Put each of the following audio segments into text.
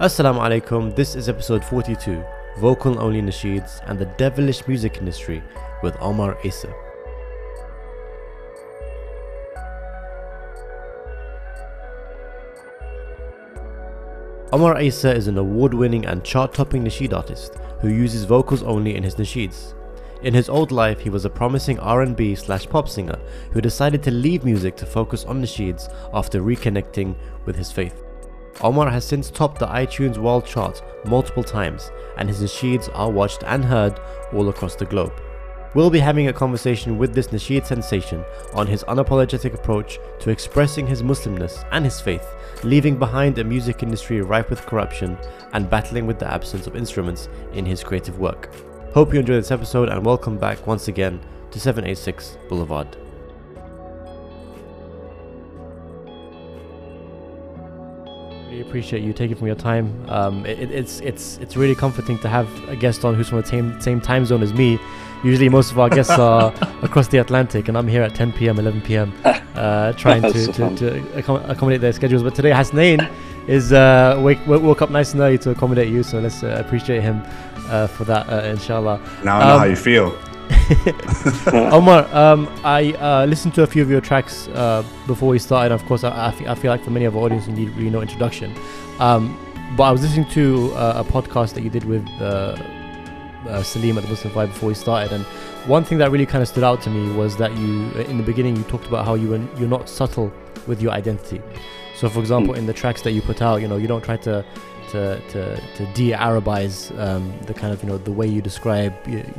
Assalamu alaikum, this is episode 42 Vocal Only Nasheeds and the Devilish Music Industry with Omar Esa. Omar Esa is an award winning and chart topping nasheed artist who uses vocals only in his nasheeds. In his old life, he was a promising R&B slash pop singer who decided to leave music to focus on nasheeds after reconnecting with his faith. Omar has since topped the iTunes World Chart multiple times, and his nasheeds are watched and heard all across the globe. We'll be having a conversation with this nasheed sensation on his unapologetic approach to expressing his Muslimness and his faith, leaving behind a music industry rife with corruption and battling with the absence of instruments in his creative work. Hope you enjoyed this episode and welcome back once again to 786 Boulevard. Really appreciate you taking from your time. Um, it, it's it's it's really comforting to have a guest on who's from the same same time zone as me. Usually, most of our guests are across the Atlantic, and I'm here at 10 p.m., 11 p.m., uh, trying to, to, to accommodate their schedules. But today, Hasnain is uh, wake, woke up nice and early to accommodate you, so let's uh, appreciate him uh, for that, uh, inshallah. Now I know um, how you feel. Omar, um, I uh, listened to a few of your tracks uh, before we started. Of course, I, I, feel, I, feel, like for many of our audience, you need really no introduction. Um, but I was listening to uh, a podcast that you did with uh, uh, Salim at the Muslim Vibe before we started, and one thing that really kind of stood out to me was that you, in the beginning, you talked about how you were, you're not subtle with your identity. So, for example, in the tracks that you put out, you know, you don't try to to to, to de-Arabize um, the kind of you know the way you describe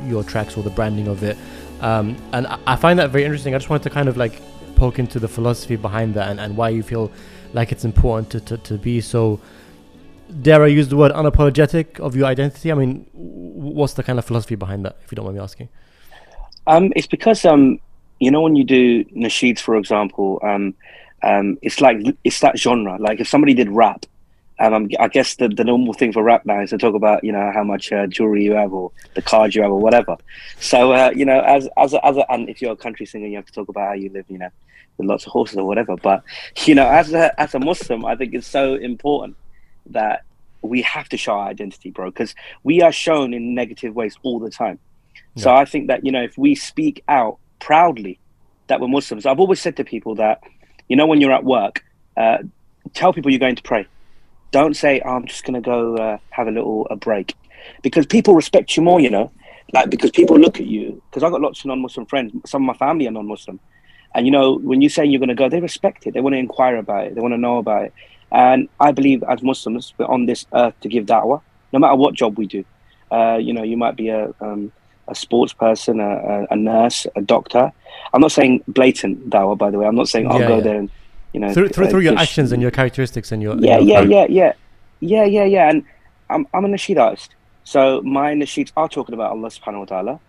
your tracks or the branding of it, um, and I find that very interesting. I just wanted to kind of like poke into the philosophy behind that and, and why you feel like it's important to, to, to be so dare I use the word unapologetic of your identity? I mean, what's the kind of philosophy behind that, if you don't mind me asking? Um, it's because um, you know when you do nasheeds, for example, um, um, it's like it's that genre. Like if somebody did rap, um, I guess the, the normal thing for rap now is to talk about you know how much uh, jewelry you have or the cars you have or whatever. So uh, you know, as as a, as a, and if you're a country singer, you have to talk about how you live, you know, with lots of horses or whatever. But you know, as a as a Muslim, I think it's so important that we have to show our identity, bro, because we are shown in negative ways all the time. Yeah. So I think that you know, if we speak out proudly that we're Muslims, I've always said to people that you know, when you're at work, uh, tell people you're going to pray don't say, oh, I'm just going to go uh, have a little a break, because people respect you more. You know, like because people look at you. Because I got lots of non-Muslim friends. Some of my family are non-Muslim, and you know, when you say you're going to go, they respect it. They want to inquire about it. They want to know about it. And I believe as Muslims, we're on this earth to give da'wah, no matter what job we do. Uh, you know, you might be a um, a sports person, a, a, nurse, a doctor. I'm not saying blatant da'wah, by the way. I'm not saying I'll yeah, go yeah. there and you know through through, through your actions and your characteristics and your yeah yeah yeah yeah. Yeah yeah yeah. And I'm I'm a nasheed artist so my nasheeds are talking about Allah subhanahu wa ta'ala.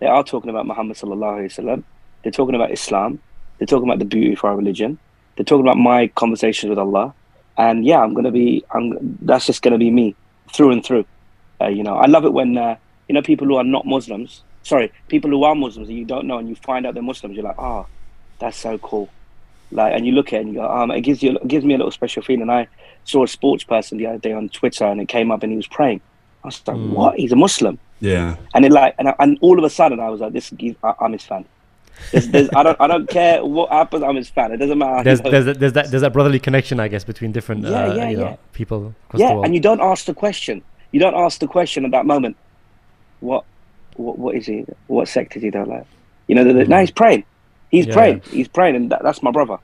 They are talking about Muhammad sallallahu alaihi wasallam. They're talking about Islam. They're talking about the beauty of our religion. They're talking about my conversations with Allah. And yeah I'm gonna be I'm that's just gonna be me through and through. Uh, you know I love it when uh, you know people who are not Muslims sorry people who are Muslims and you don't know and you find out they're Muslims you're like oh that's so cool like, and you look at it and you go, um, it gives you, it gives me a little special feeling. I saw a sports person the other day on Twitter, and it came up, and he was praying. I was like, mm. what? He's a Muslim. Yeah. And it like, and, I, and all of a sudden, I was like, this, I, am his fan. There's, there's, I don't, I don't care what happens. I'm his fan. It doesn't matter. There's, there's, there's, that, there's that brotherly connection, I guess, between different, yeah, uh, yeah, yeah. Know, people. yeah, and you don't ask the question. You don't ask the question at that moment. What, what, what is he? What sect is he? Don't like. You know, the, the, mm. now he's praying. He's yeah, praying. He's praying, and that, that's my brother.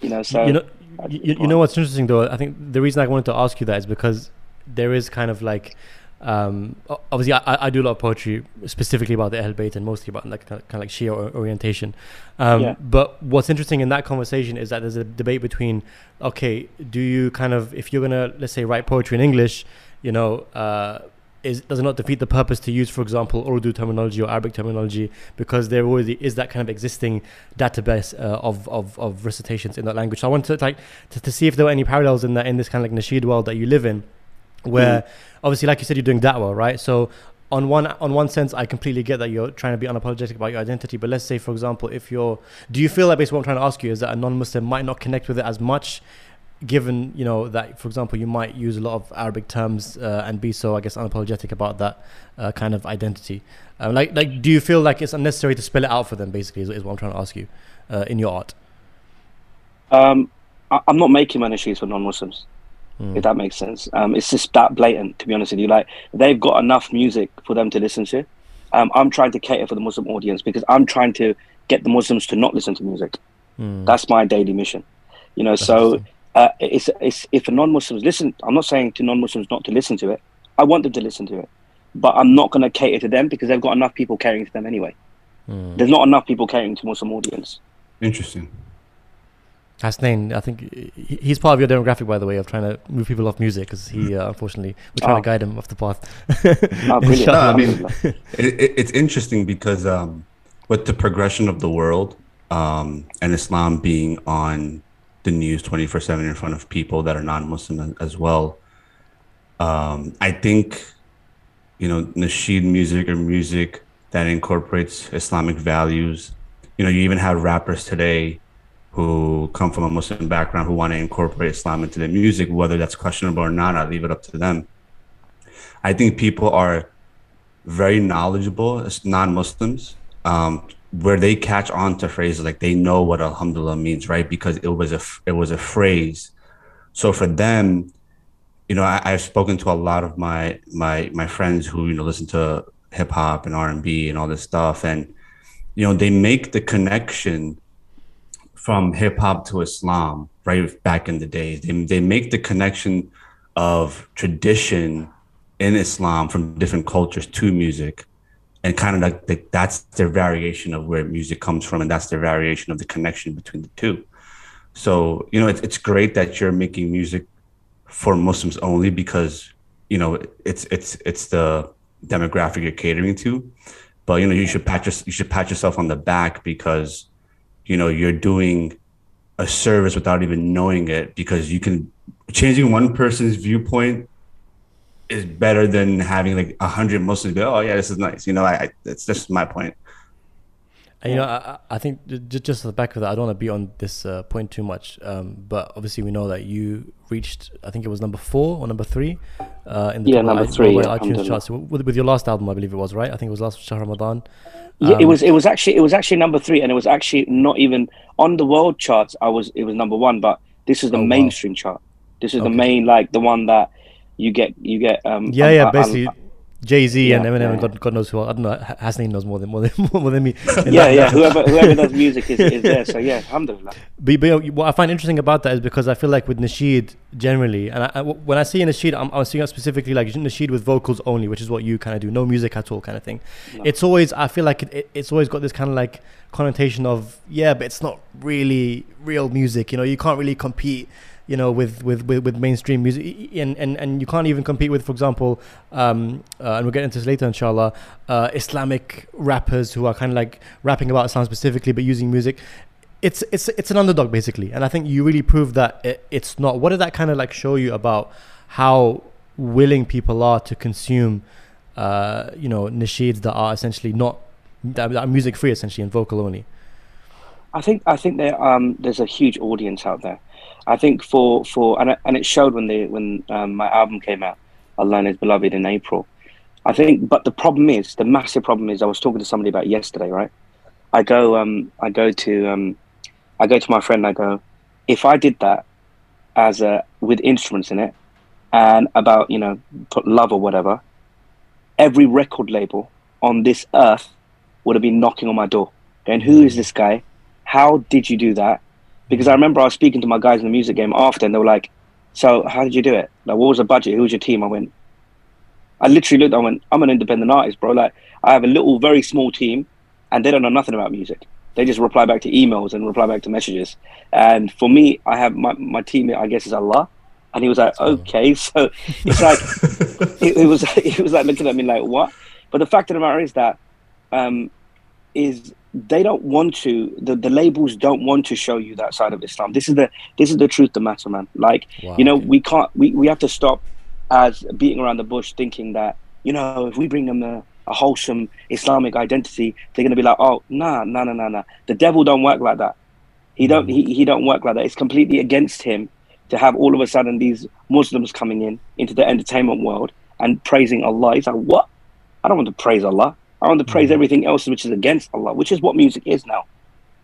You know, so you know, you, you know what's interesting though. I think the reason I wanted to ask you that is because there is kind of like um, obviously I, I, do a lot of poetry specifically about the Ahl Bayt and mostly about like kind of like Shia orientation. Um, yeah. But what's interesting in that conversation is that there's a debate between okay, do you kind of if you're gonna let's say write poetry in English, you know, uh, is does not defeat the purpose to use, for example, Urdu terminology or Arabic terminology because there already is that kind of existing database uh, of, of, of recitations in that language. So I wanted to like to, to, see if there were any parallels in that in this kind of like nasheed world that you live in, where mm. obviously, like you said, you're doing da'wah, right? So on one on one sense, I completely get that you're trying to be unapologetic about your identity. But let's say, for example, if you're, do you feel like basically what I'm trying to ask you is that a non-Muslim might not connect with it as much given you know that for example you might use a lot of arabic terms uh, and be so i guess unapologetic about that uh, kind of identity. Um, like like do you feel like it's unnecessary to spell it out for them basically is, is what i'm trying to ask you uh, in your art? Um, I, am not making my nasheeds for non-muslims mm. if that makes sense. Um, it's just that blatant to be honest with you. Like they've got enough music for them to listen to. Um, i'm trying to cater for the muslim audience because i'm trying to get the muslims to not listen to music. Mm. that's my daily mission. You know that's so uh, it's, it's if non-Muslims listen, I'm not saying to non-Muslims not to listen to it. I want them to listen to it, but I'm not going to cater to them because they've got enough people catering to them anyway. Mm. There's not enough people catering to Muslim audience. Interesting. Hasnain, I think he's part of your demographic, by the way, of trying to move people off music because he, uh, unfortunately, we're trying oh. to guide him off the path. oh, no, I mean, it, it, it's interesting because um, with the progression of the world um, and Islam being on the news 24 7 in front of people that are non Muslim as well. Um, I think, you know, nasheed music or music that incorporates Islamic values. You know, you even have rappers today who come from a Muslim background who want to incorporate Islam into their music, whether that's questionable or not, I leave it up to them. I think people are very knowledgeable as non Muslims um, where they catch on to phrases like they know what alhamdulillah means right? Because it was a it was a phrase. So for them you know I, have spoken to a lot of my my my friends who you know listen to hip hop and r&b and all this stuff. And you know they make the connection from hip hop to islam right? Back in the days they, they make the connection of tradition in islam from different cultures to music and kind of like the, that's their variation of where music comes from and that's their variation of the connection between the two. So you know it's, it's great that you're making music for muslims only because you know it's it's it's the demographic you're catering to. But you know you should pat your, you should pat yourself on the back because you know you're doing a service without even knowing it because you can changing one person's viewpoint is better than having like a hundred Muslims be, oh yeah, this is nice. You know, I, I that's just my point. And, you know, I, I think just just the back of that, I don't want to be on this uh, point too much. Um, but obviously, we know that you reached, I think it was number four or number three, uh, in the yeah, number three yeah, iTunes charts with, with, your last album, I believe it was right. I think it was last Shahr Ramadan. Um, yeah, it um, was. It was actually it was actually number three, and it was actually not even on the world charts. I was it was number one, but this is the oh, mainstream wow. chart. This is okay. the main like the one that you get you get um yeah um, yeah uh, um, basically uh, Jay Z yeah, and Eminem yeah. and God, God knows who I don't know Hasnain knows more than more than more than me. yeah, yeah. Whoever whoever does music is, is there. So yeah, alhamdulillah. But, but what I find interesting about that is because I feel like with nasheed generally, and I, I, when I see nasheed, I'm, I'm seeing specifically like nasheed with vocals only, which is what you kind of do, no music at all, kind of thing. No. It's always I feel like it, it, it's always got this kind of like connotation of yeah, but it's not really real music. You know, you can't really compete you know, with, with, with, with, mainstream music, and, and, and you can't even compete with, for example, um, uh, and we'll get into this later, inshallah, uh, Islamic rappers who are kind of like rapping about Islam specifically, but using music. It's it's it's an underdog basically, and I think you really proved that it, it's not. What did that kind of like show you about how willing people are to consume, uh, you know, nasheeds that are essentially not that are music free essentially and vocal only? I think I think there um, there's a huge audience out there I think for for and and it showed when the when um, my album came out, Allah is Beloved in April. I think, but the problem is the massive problem is I was talking to somebody about yesterday, right? I go um I go to um I go to my friend. I go, if I did that as a with instruments in it and about you know put love or whatever, every record label on this earth would have been knocking on my door, going, "Who is this guy? How did you do that? Because I remember I was speaking to my guys in the music game after, and they were like, "So how did you do it? Like, what was the budget? Who was your team?" I went, I literally looked. I went, "I'm an independent artist, bro. Like, I have a little, very small team, and they don't know nothing about music. They just reply back to emails and reply back to messages. And for me, I have my my team. I guess is Allah." And he was like, "Okay." So it's like it, it was it was like looking at me like, "What?" But the fact of the matter is that um, is they don't want to the, the labels don't want to show you that side of islam this is the this is the truth the matter man like wow. you know we can't we, we have to stop as beating around the bush thinking that you know if we bring them a, a wholesome islamic identity they're going to be like oh nah nah nah nah nah the devil don't work like that he don't he, mm-hmm. he don't work like that it's completely against him to have all of a sudden these Muslims coming in into the entertainment world and praising Allah. He's like, what? I don't want to praise Allah. I want to praise mm-hmm. everything else which is against Allah, which is what music is now,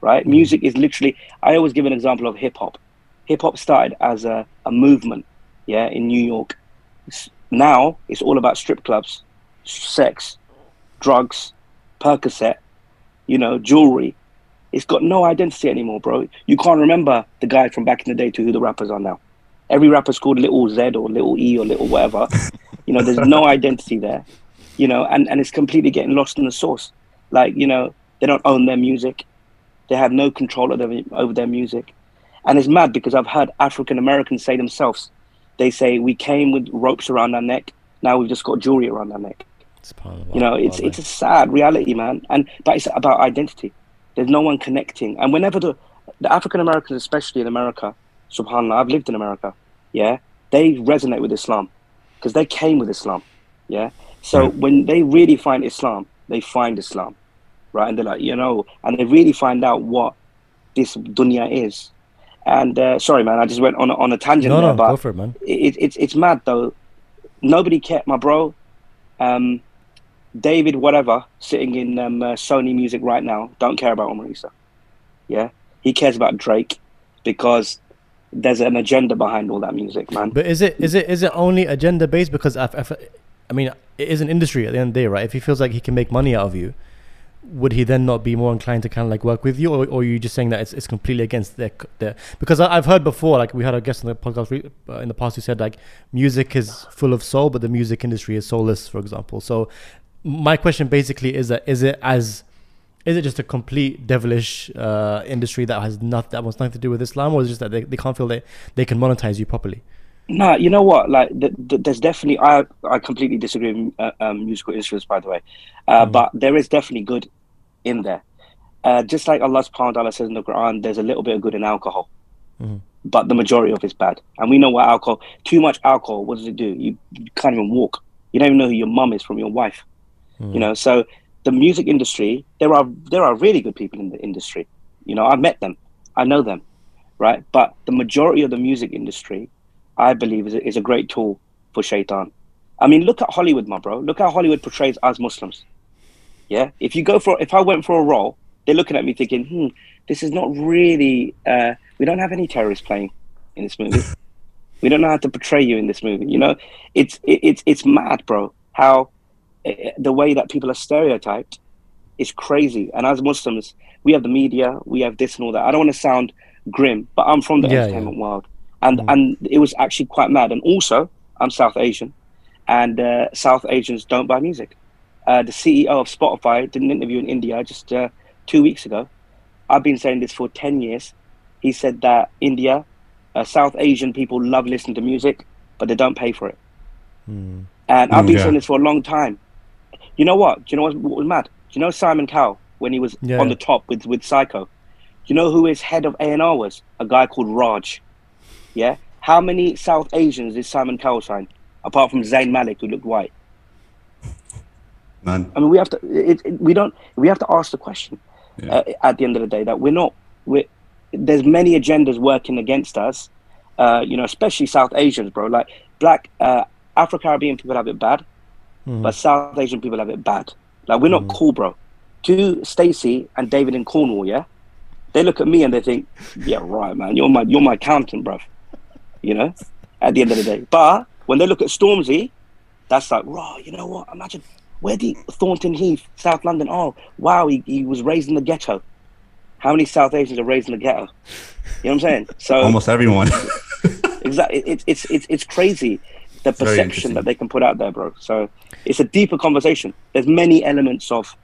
right? Mm-hmm. Music is literally. I always give an example of hip hop. Hip hop started as a, a movement, yeah, in New York. It's, now it's all about strip clubs, sex, drugs, Percocet, you know, jewelry. It's got no identity anymore, bro. You can't remember the guy from back in the day to who the rappers are now. Every rapper's called Little Z or Little E or Little whatever. you know, there's no identity there. You know, and, and it's completely getting lost in the source. Like, you know, they don't own their music. They have no control over, over their music. And it's mad because I've heard African Americans say themselves, they say, we came with ropes around our neck. Now we've just got jewelry around our neck. It's you know, it's, it's a sad reality, man. And, but it's about identity. There's no one connecting. And whenever the, the African Americans, especially in America, subhanAllah, I've lived in America, yeah, they resonate with Islam because they came with Islam, yeah. So right. when they really find Islam, they find Islam, right? And they're like, you know, and they really find out what this dunya is. And uh, sorry, man, I just went on a, on a tangent no, there, no, but go for it, man. It, it, it's it's mad though. Nobody cared, my bro. Um, David, whatever, sitting in um, uh, Sony Music right now, don't care about Omar Esa. Yeah, he cares about Drake because there's an agenda behind all that music, man. But is it is it is it only agenda based? Because I, I, I mean, it is an industry at the end of the day, right? If he feels like he can make money out of you, would he then not be more inclined to kind of like work with you, or, or are you just saying that it's, it's completely against their, their because I, have heard before, like we had a guest on the podcast uh, in the past who said like music is full of soul, but the music industry is soulless, for example. So my question basically is that is it as is it just a complete devilish uh, industry that has not that wants nothing to do with Islam, or is it just that they, they can't feel that they can monetize you properly? No, you know what? Like, th- th- there's definitely I I completely disagree with uh, um, musical instruments, by the way, uh, mm. but there is definitely good in there. Uh, just like Allah Subhanahu wa Taala says in the Quran, there's a little bit of good in alcohol, mm. but the majority of it's bad. And we know what alcohol. Too much alcohol. What does it do? You, you can't even walk. You don't even know who your mum is from your wife. Mm. You know, so the music industry, there are there are really good people in the industry. You know, I've met them, I know them, right? But the majority of the music industry, I believe, is a, is a great tool for shaitan. I mean, look at Hollywood, my bro. Look how Hollywood portrays us Muslims. Yeah, if you go for, if I went for a role, they're looking at me thinking, hmm, this is not really. Uh, we don't have any terrorists playing in this movie. we don't know how to portray you in this movie. You know, it's it, it's it's mad, bro. How the way that people are stereotyped is crazy. And as Muslims, we have the media, we have this and all that. I don't want to sound grim, but I'm from the yeah, entertainment yeah. world, and mm. and it was actually quite mad. And also, I'm South Asian, and uh, South Asians don't buy music. Uh, the CEO of Spotify did an interview in India just uh, two weeks ago. I've been saying this for ten years. He said that India, uh, South Asian people love listening to music, but they don't pay for it. Mm. And I've been yeah. saying this for a long time. You know what? Do you know what, what was mad? Do you know Simon Cowell when he was yeah. on the top with with Syco? Do you know who his head of A and R was? A guy called Raj. Yeah. How many South Asians did Simon Cowell sign, apart from Zayn Malik, who looked white? None. I mean, we have to. It, it, we don't. We have to ask the question yeah. uh, at the end of the day that we're not. We're, there's many agendas working against us. Uh, you know, especially South Asians, bro. Like black uh, Afro Caribbean people have it bad. Mm. But South Asian people have it bad. Like we're not mm. cool, bro. To Stacey and David in Cornwall, yeah, they look at me and they think, yeah, right, man, you're my you're my accountant, bro. You know, at the end of the day. But when they look at Stormzy, that's like, raw. You know what? Imagine where the Thornton Heath, South London. Oh, wow, he, he was raised in the ghetto. How many South Asians are raised in the ghetto? You know what I'm saying? So almost everyone. exactly. It's it's it's it's crazy the perception that they can put out there, bro. So it's a deeper conversation. There's many elements of,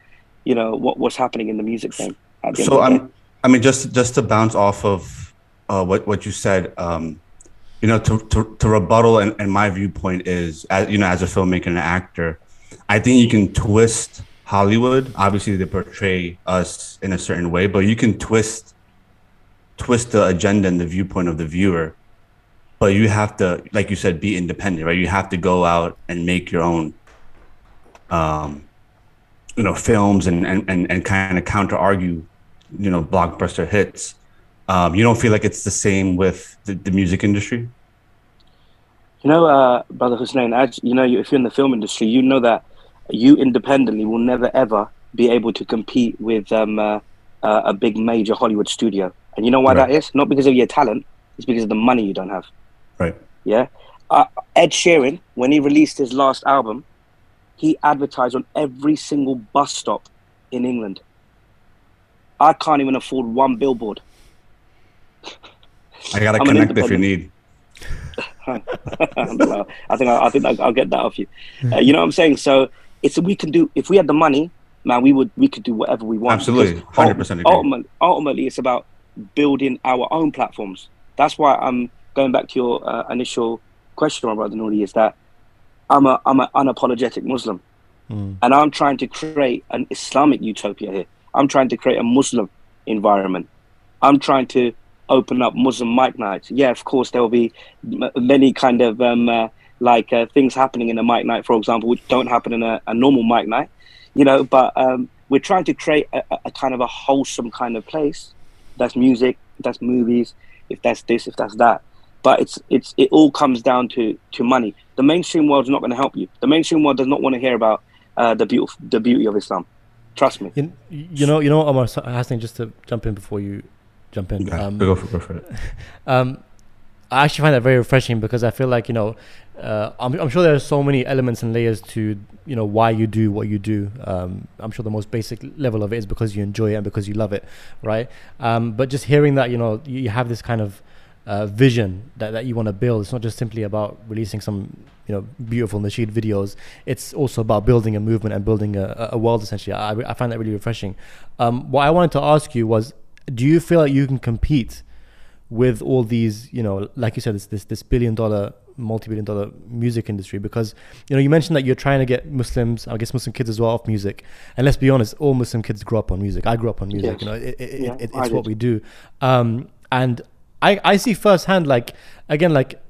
you know, what what's happening in the music game. so I'm, I mean, just just to bounce off of uh, what what you said, um, you know, to to, to rebuttal and, and my viewpoint is, as you know, as a filmmaker and an actor, I think you can twist Hollywood. Obviously, they portray us in a certain way, but you can twist twist the agenda and the viewpoint of the viewer. But you have to like you said be independent right? You have to go out and make your own um you know films and and and, and kind of counter argue you know blockbuster hits Um, you don't feel like it's the same with the, the music industry? You know, uh, Brother Hussein, as you know, if you're in the film industry, you know that you independently will never ever be able to compete with um, uh, uh, a big major Hollywood studio. And you know why right. that is? Not because of your talent, it's because of the money you don't have. Right. Yeah. Uh, Ed Sheeran, when he released his last album, he advertised on every single bus stop in England. I can't even afford one billboard. I gotta connect if you need. I think I, I think I'll, I'll get that off you. Uh, you know what I'm saying? So it's we can do if we had the money, man. We would we could do whatever we want. Absolutely, hundred percent. Ultimately, ultimately, it's about building our own platforms. That's why I'm going back to your uh, initial question, my brother Nuri, is that I'm a I'm an unapologetic Muslim, mm. and I'm trying to create an Islamic utopia here. I'm trying to create a Muslim environment. I'm trying to open up Muslim mic nights. Yeah, of course there will be m- many kind of um, uh, like uh, things happening in a mic night, for example, which don't happen in a, a normal mic night. You know, but um, we're trying to create a, a, kind of a wholesome kind of place. That's music, that's movies, if that's this, if that's that. But it's it's it all comes down to to money. The mainstream world's not going to help you. The mainstream world does not want to hear about uh, the beauty the beauty of Islam. Trust me. You, you know, you know, Omar Hassan. Just to jump in before you jump in. Yeah, um, go for, go for it. um, I actually find that very refreshing because I feel like you know, uh, I'm, I'm, sure there are so many elements and layers to you know why you do what you do. Um, I'm sure the most basic level of it is because you enjoy it and because you love it, right? Um, but just hearing that you know you have this kind of uh, vision that, that you want to build. It's not just simply about releasing some you know beautiful nasheed videos. It's also about building a movement and building a, a world. Essentially, I, I find that really refreshing. Um, what I wanted to ask you was, do you feel like you can compete with all these, you know, like you said, this this, this billion dollar multi-billion dollar music industry because you know you mentioned that you're trying to get muslims i guess muslim kids as well off music and let's be honest all muslim kids grew up on music i grew up on music yes. you know it, it, yeah, it, it's what we do um, and I, I see firsthand like again like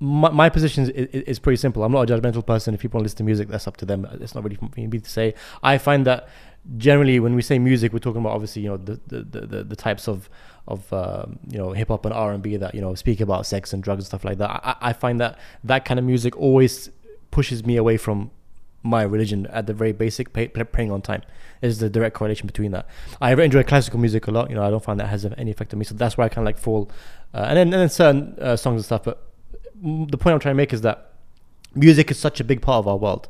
my, my position is, is, pretty simple. I'm not a judgmental person. If people want to listen to music, that's up to them. It's not really for me to say. I find that generally when we say music, we're talking about obviously you know the the, the, the types of of um, you know hip hop and R and B that you know speak about sex and drugs and stuff like that. I, I find that that kind of music always pushes me away from my religion at the very basic pay, praying on time. Is the direct correlation between that. I enjoy classical music a lot you know i don't find that has any effect on me so that's where i kind of like fall uh, and then and then certain uh, songs and stuff but the point i'm trying to make is that music is such a big part of our world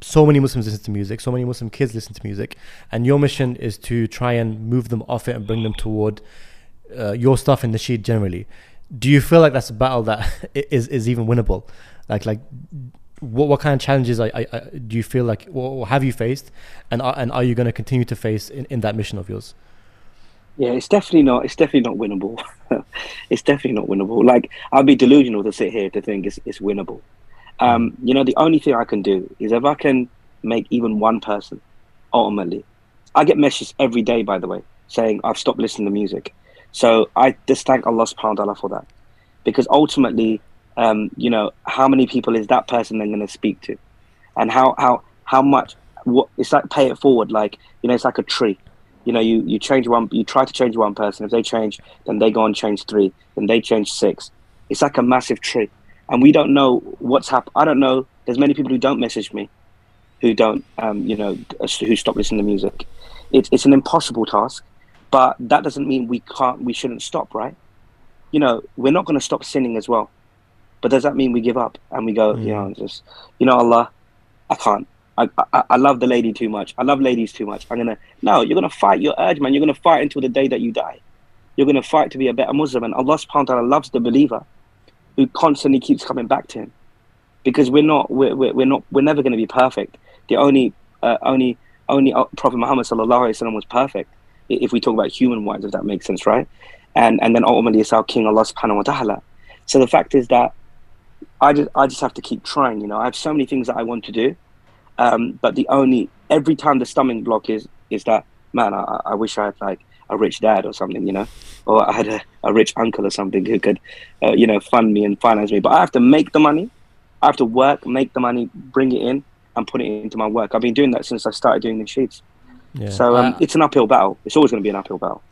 so many muslims listen to music so many muslim kids listen to music and your mission is to try and move them off it and bring them toward uh, your stuff in nasheed generally. Do you feel like that's a battle that is is even winnable? Like like what, what kind of challenges I, do you feel like or have you faced and are, and are you going to continue to face in, in that mission of yours? Yeah it's definitely not it's definitely not winnable. It's definitely not winnable. Like i'd be delusional to sit here to think it's, it's winnable um, you know the only thing i can do is if i can make even one person ultimately i get messages every day by the way saying i've stopped listening to music so i just thank allah subhanahu wa ta'ala for that because ultimately um, you know, how many people is that person then going to speak to, and how how how much what it's like pay it forward. Like you know, it's like a tree. You know, you you change one, you try to change one person. If they change, then they go and change three, then they change six. It's like a massive tree, and we don't know what's happened. I don't know. There's many people who don't message me, who don't, um, you know, who stop listening to music. It's it's an impossible task, but that doesn't mean we can't. We shouldn't stop, right? You know, we're not going to stop sinning as well but does that mean we give up and we go, mm. you know, just, you know, Allah, I can't. I, I, I love the lady too much. I love ladies too much. I'm gonna no. You're gonna fight your urge, man. You're gonna fight until the day that you die. You're gonna fight to be a better Muslim, and Allah Subhanahu wa Taala loves the believer who constantly keeps coming back to Him, because we're not we're, we're, we're not we're never gonna be perfect. The only uh, only only uh, Prophet Muhammad sallallahu alaihi wasallam was perfect. If we talk about human wise, if that makes sense, right? And and then ultimately it's our King Allah Subhanahu wa Taala. So the fact is that I just I just have to keep trying. You know, I have so many things that I want to do, um, but the only every time the stumbling block is is that man, I, I wish I had like a rich dad or something, you know, or I had a, a rich uncle or something who could, uh, you know, fund me and finance me. But I have to make the money. I have to work, make the money, bring it in, and put it into my work. I've been doing that since I started doing nasheeds. Yeah. So um, uh, it's an uphill battle. It's always going to be an uphill battle.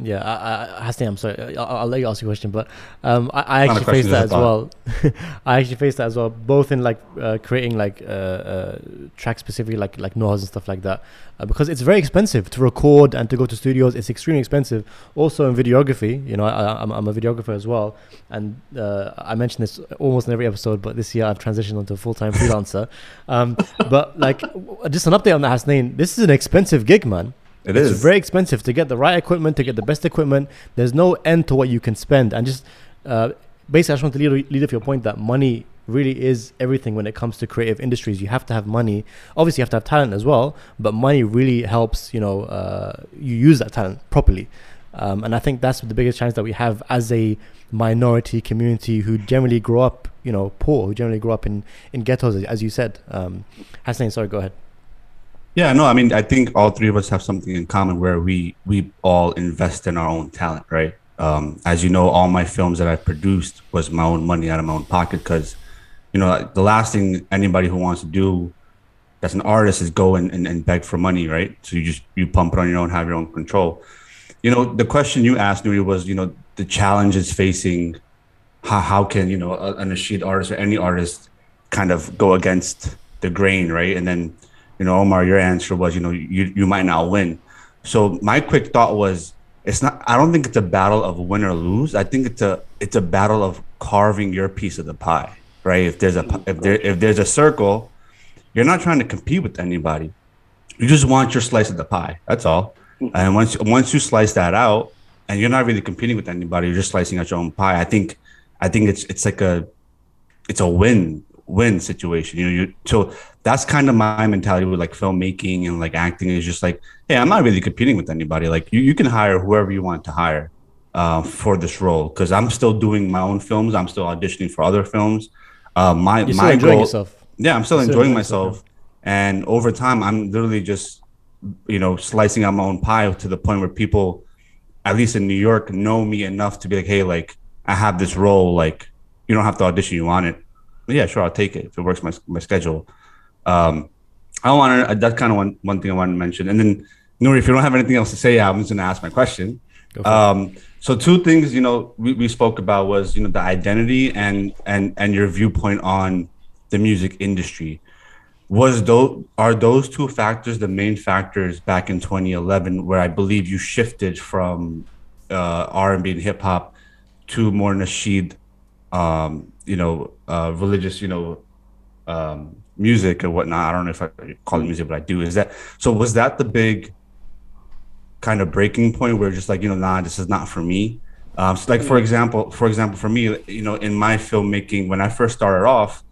Yeah, I, I, I'm sorry. I'll, I'll, let you ask a question, but um, I, I actually faced that as well. I actually faced that as well, both in like uh, creating like uh, uh, tracks specifically, like like noise and stuff like that, uh, because it's very expensive to record and to go to studios. It's extremely expensive. Also in videography, you know, I, am I'm, I'm a videographer as well, and uh, I mention this almost in every episode. But this year I've transitioned onto a full time freelancer. Um, but like, just an update on that, Hasnain. This is an expensive gig, man. It it's is. very expensive to get the right equipment, to get the best equipment. There's no end to what you can spend. And just uh, basically, I just want to lead, lead off your point that money really is everything when it comes to creative industries. You have to have money. Obviously, you have to have talent as well, but money really helps. You know, uh, you use that talent properly. Um, and I think that's the biggest challenge that we have as a minority community who generally grow up, you know, poor, who generally grow up in, in ghettos, as you said. Um, Hasnain, sorry, go ahead. Yeah, no, I mean, I think all three of us have something in common where we we all invest in our own talent, right? Um, as you know, all my films that I produced was my own money out of my own pocket because, you know, the last thing anybody who wants to do as an artist is go and, and, and beg for money, right? So you just you pump it on your own, have your own control. You know, the question you asked me was, you know, the challenges facing how how can you know a, a Nasheed artist or any artist kind of go against the grain, right? And then you know, Omar, your answer was, you know, you, you might not win. So my quick thought was, it's not. I don't think it's a battle of win or lose. I think it's a it's a battle of carving your piece of the pie, right? If there's a mm-hmm. if there if there's a circle, you're not trying to compete with anybody. You just want your slice of the pie. That's all. Mm-hmm. And once once you slice that out, and you're not really competing with anybody, you're just slicing out your own pie. I think I think it's it's like a it's a win win situation. You know, you so that's kind of my mentality with like filmmaking and like acting is just like, hey, I'm not really competing with anybody. Like you, you can hire whoever you want to hire uh, for this role because I'm still doing my own films. I'm still auditioning for other films. Uh, my You're my goal, yourself. yeah, I'm still You're enjoying myself. myself. And over time, I'm literally just you know slicing out my own pie to the point where people, at least in New York, know me enough to be like, hey, like I have this role. Like you don't have to audition. You want it yeah, sure, I'll take it if it works my my schedule. Um, I want to. That's kind of one one thing I wanted to mention. And then, Nuri, if you don't have anything else to say, I'm just going to ask my question. Um, so two things, you know, we, we spoke about was you know the identity and and and your viewpoint on the music industry. Was those are those two factors the main factors back in 2011, where I believe you shifted from uh, R&B and hip hop to more nasheed um, you know, uh, religious, you know, um, music or whatnot. I don't know if I call it music, but I do. Is that so? Was that the big kind of breaking point where just like you know, nah, this is not for me. Um, so like for example, for example, for me, you know, in my filmmaking, when I first started off,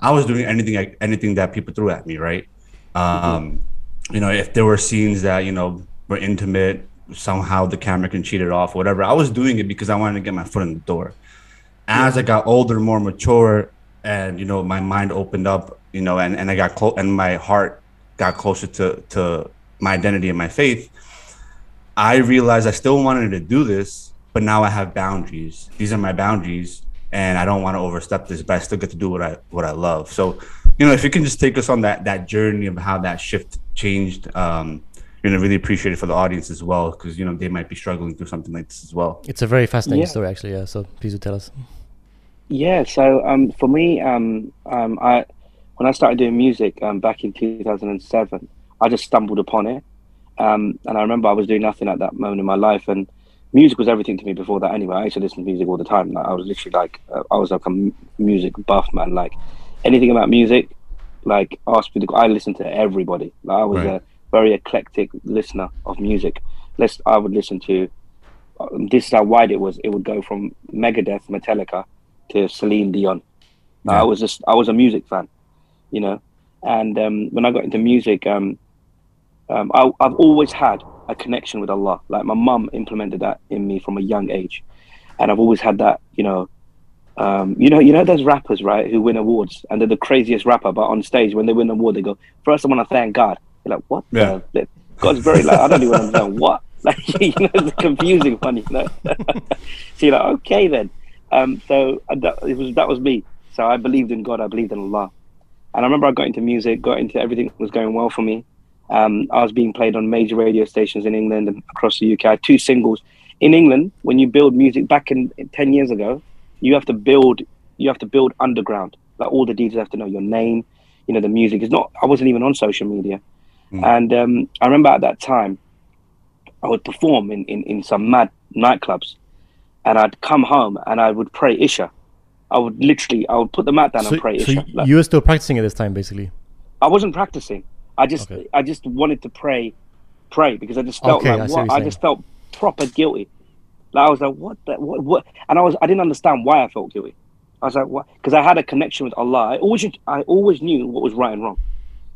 I was doing anything, anything that people threw at me, right? Um, you know, if there were scenes that you know were intimate, somehow the camera can cheat it off, whatever. I was doing it because I wanted to get my foot in the door as I got older, more mature, and you know, my mind opened up, you know, and, and I got close, and my heart got closer to to my identity and my faith. I realized I still wanted to do this, but now I have boundaries. These are my boundaries, and I don't want to overstep this, but I still get to do what I what I love. So, you know, if you can just take us on that that journey of how that shift changed, um, you're gonna really appreciate it for the audience as well, because you know they might be struggling through something like this as well. It's a very fascinating yeah. story, actually. Yeah. So please do tell us. Yeah, so um, for me, um, um, I when I started doing music um, back in 2007, I just stumbled upon it, um, and I remember I was doing nothing at that moment in my life, and music was everything to me before that. Anyway, I used to listen to music all the time. Like, I was literally like, uh, I was like a music buff man. Like anything about music, like ask me. To, I listened to everybody. Like, I was right. a very eclectic listener of music. Let's, I would listen to. Um, this is how wide it was. It would go from Megadeth, Metallica to Celine Dion. Yeah. I was just I was a music fan, you know, and um, when I got into music, um, um, I, have always had a connection with Allah. Like my mum implemented that in me from a young age, and I've always had that, you know. Um, you know, you know those rappers, right, who win awards, and they're the craziest rapper. But on stage, when they win an award, they go, first, I want to thank God." You're like, "What?" Yeah. The? God's very like, I don't even understand what. Like, you know, it's confusing, funny. You know? so you're like, okay, then. Um, so uh, that, it was that was me. So I believed in God. I believed in Allah. And I remember I got into music, got into everything was going well for me. Um, I was being played on major radio stations in England and across the UK. I had two singles in England, when you build music back in, in ten years ago, you have to build you have to build underground. Like all the DJs have to know your name, you know, the music. is not I wasn't even on social media. Mm. And um, I remember at that time I would perform in, in, in some mad nightclubs and I'd come home and I would pray Isha. I would literally I would put the mat down so, and pray so Isha. Like, you were still practicing at this time basically? I wasn't practicing. I just okay. I just wanted to pray pray because I just felt okay, like I, what, I just felt proper guilty. Like I was like, what the what what and I was I didn't understand why I felt guilty. I was like, what? Because I had a connection with Allah. I always, I always knew what was right and wrong.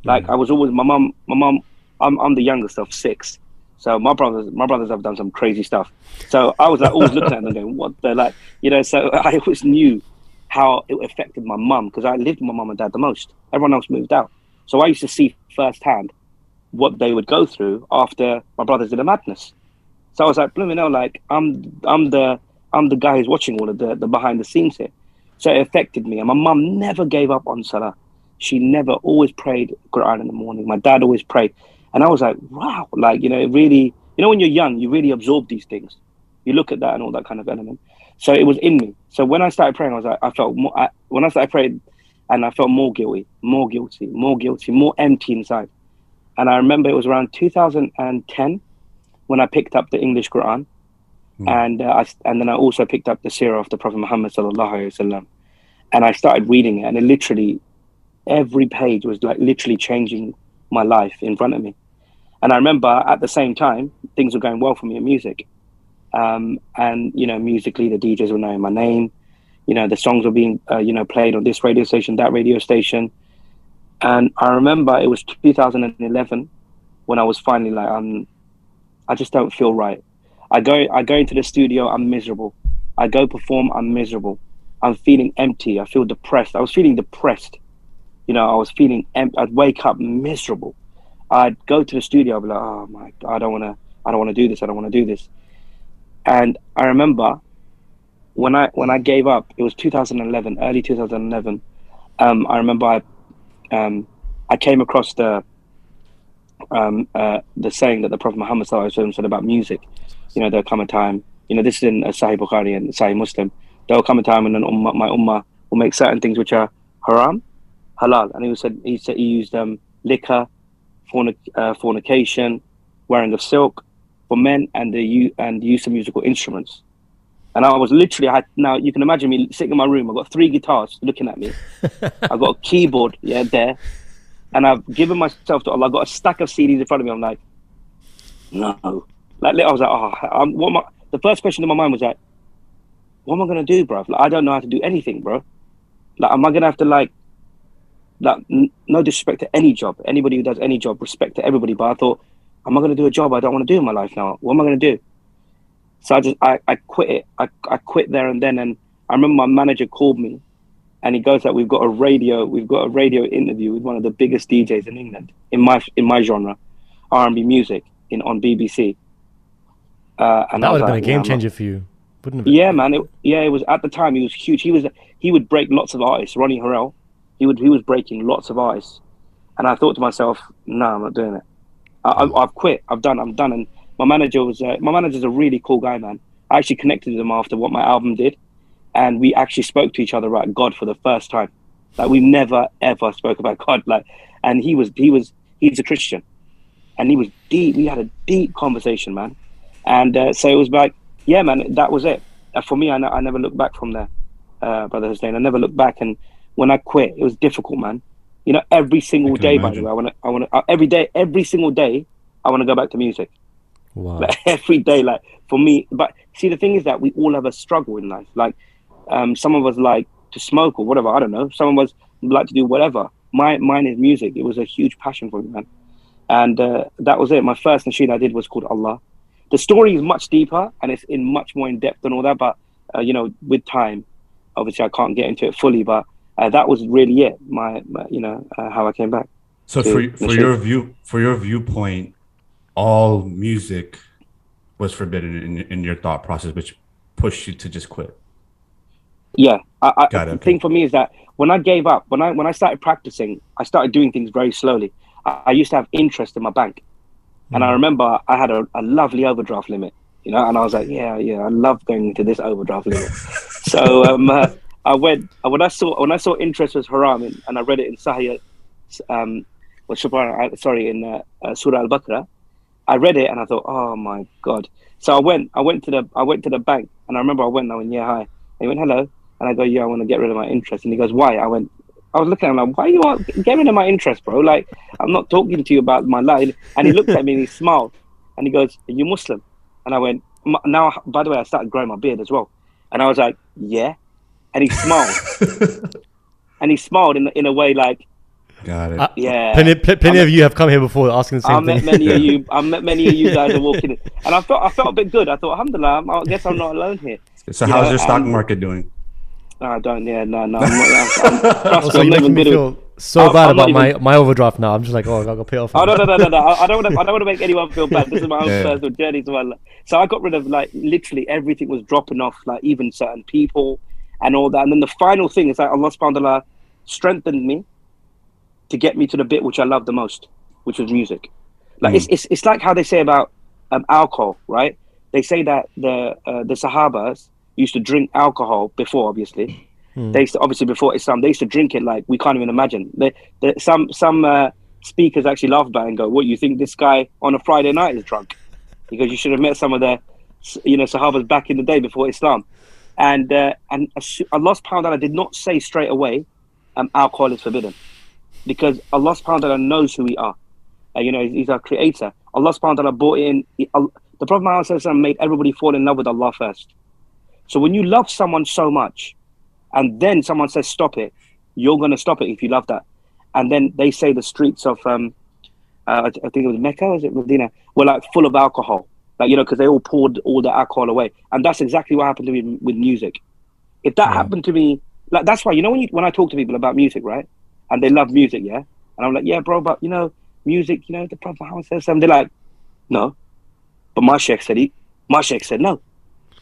Like mm. I was always my mom. My mom. I'm, I'm the youngest of six, so my brothers, my brothers have done some crazy stuff. So I was like always looking at them going, what the like, you know. So I always knew how it affected my mum because I lived with my mum and dad the most. Everyone else moved out, so I used to see firsthand what they would go through after my brothers did a madness. So I was like, blooming hell, like I'm, I'm the, I'm the guy who's watching all of the, the behind the scenes here. So it affected me. And my mum never gave up on Salah. She never always prayed Quran in the morning. My dad always prayed. And I was like, wow, like, you know, it really, you know, when you're young, you really absorb these things. You look at that and all that kind of element. So it was in me. So when I started praying, I was like, I felt more, I, when I started praying and I felt more guilty, more guilty, more guilty, more empty inside. And I remember it was around 2010 when I picked up the English Quran. Mm. And uh, I, and then I also picked up the Sirah of the Prophet Muhammad sallallahu alaihi wasallam, and I started reading it, and it literally every page was like literally changing my life in front of me. And I remember at the same time things were going well for me in music, um, and you know musically the DJs were knowing my name, you know the songs were being uh, you know played on this radio station, that radio station, and I remember it was 2011 when I was finally like I'm, I just don't feel right. I go I go into the studio, I'm miserable. I go perform, I'm miserable. I'm feeling empty. I feel depressed. I was feeling depressed. You know, I was feeling empty. I'd wake up miserable. I'd go to the studio, I'd be like, oh my God, I don't wanna I don't wanna do this, I don't wanna do this. And I remember when I when I gave up, it was 2011, early 2011. Um, I remember I um, I came across the um, uh, the saying that the Prophet Muhammad said about music you know, there'll come a time, you know, this is in Sahih Bukhari and Sahih Muslim. There'll come a time when an my ummah will make certain things which are haram, halal. And he said he said he used um, liquor, fornic, uh, fornication, wearing of silk for men, and the and the use of musical instruments. And I was literally, I had, now you can imagine me sitting in my room. I've got three guitars looking at me. I've got a keyboard, yeah, there. And I've given myself to Allah. I've got a stack of CDs in front of me. I'm like, no, like I was like, oh, I'm, what am I, the first question in my mind was like, what am I gonna do, bro? Like I don't know how to do anything, bro. Like, am I gonna have to like, like, n- no disrespect to any job, anybody who does any job, respect to everybody. But I thought, am I gonna do a job I don't want to do in my life now? What am I gonna do? So I just, I, I quit it. I, I quit there and then. And I remember my manager called me, and he goes like, we've got a radio, we've got a radio interview with one of the biggest DJs in England in my in my genre, R and B music in on BBC. Uh, and that would have been a game yeah, changer for you, wouldn't it? Yeah, man. It, yeah, it was at the time. He was huge. He was he would break lots of artists. Ronnie Herel, he would he was breaking lots of ice, and I thought to myself, no, I'm not doing it. I, have quit. I've done. I'm done. And my manager was uh, my manager's a really cool guy, man. I actually connected with him after what my album did, and we actually spoke to each other about God for the first time. Like we never ever spoke about God. Like, and he was he was he's a Christian, and he was deep. We had a deep conversation, man. And uh, so it was like, yeah, man, that was it. Uh, for me, I never looked back from there, uh, Brother Hussein. I never looked back. And when I quit, it was difficult, man. You know, every single day, imagine. by the way, I want to, I want to, uh, every day, every single day, I want to go back to music. Wow. Like, every day, like for me. But see, the thing is that we all have a struggle in life. Like, um, some of us like to smoke or whatever. I don't know. Some of us like to do whatever. My mine is music. It was a huge passion for me, man. And uh, that was it. My first nasheed I did was called Allah the story is much deeper and it's in much more in depth and all that. But uh, you know, with time, obviously, I can't get into it fully. But uh, that was really it. My, my you know, uh, how I came back. So for for your view, for your viewpoint, all music was forbidden in, in your thought process, which pushed you to just quit. Yeah, I, I, the okay. thing for me is that when I gave up, when I when I started practicing, I started doing things very slowly. I, I used to have interest in my bank, and I hmm. remember I had a, a lovely overdraft limit. you know. And I was like, yeah, yeah, I love going to this overdraft limit. so um, uh, I went when I saw when I saw interest was haram, and, and I read it in Sahih, um, well, sorry, in uh, uh, Surah Al Baqarah. I read it and I thought, oh my god. So I went, I went to the, I went to the bank, and I remember I went. I went, yeah, hi. He went, hello, and I go, yeah, I want to get rid of my interest. And he goes, why? I went, I was looking at him like, why are you want get rid of my interest, bro? Like, I'm not talking to you about my life. And he looked at me and he smiled, and he goes, are you Muslim? And I went, now, by the way, I started growing my beard as well, and I was like, yeah, and he smiled, and he smiled in in a way like Got it. Uh, yeah. Plenty, plenty of you have come here before asking the same I thing. met many of you. I met many of you guys are walking, in, and I felt I felt a bit good. I thought, alhamdulillah, I guess I'm not alone here. So, you how's know, your stock um, market doing? I don't. Yeah, no, no. I'm not, I'm, I'm, also, you're making me feel so I'm, bad I'm about my, even, my overdraft now. I'm just like, oh, I got to pay off. Oh no, no, no, no, no. I don't want to. I don't want to make anyone feel bad. This is my own yeah. personal journey as well. So I got rid of like literally everything was dropping off, like even certain people and all that. And then the final thing is that Allah Subhanahu wa Taala strengthened me to get me to the bit which I love the most, which was music. Like mm. it's, it's it's like how they say about um, alcohol, right? They say that the uh, the Sahabas used to drink alcohol before, obviously. Mm. They used to, obviously before Islam, they used to drink it like we can't even imagine. They, they, some some uh, speakers actually laugh about it and go, "What you think this guy on a Friday night is drunk?" Because you should have met some of the you know Sahabas back in the day before Islam. And uh, and Allah subhanahu wa ta'ala did not say straight away um, alcohol is forbidden because Allah subhanahu wa knows who we are. Uh, you know, he's, our creator. Allah subhanahu wa ta'ala brought in, he, the Prophet Muhammad made everybody fall in love with Allah first. So when you love someone so much, and then someone says stop it, you're going to stop it if you love that. And then they say the streets of, um, uh, I think it was Mecca, was it Medina, were like full of alcohol. Like, you know, because they all poured all the alcohol away. And that's exactly what happened to me with music. If that yeah. happened to me, like, that's why, you know, when, you, when I talk to people about music, right? and they love music, yeah. And I'm like, yeah, bro, but you know, music, you know, the Prophet Muhammad says something. They're like, no, but my sheikh said he, my sheikh said no,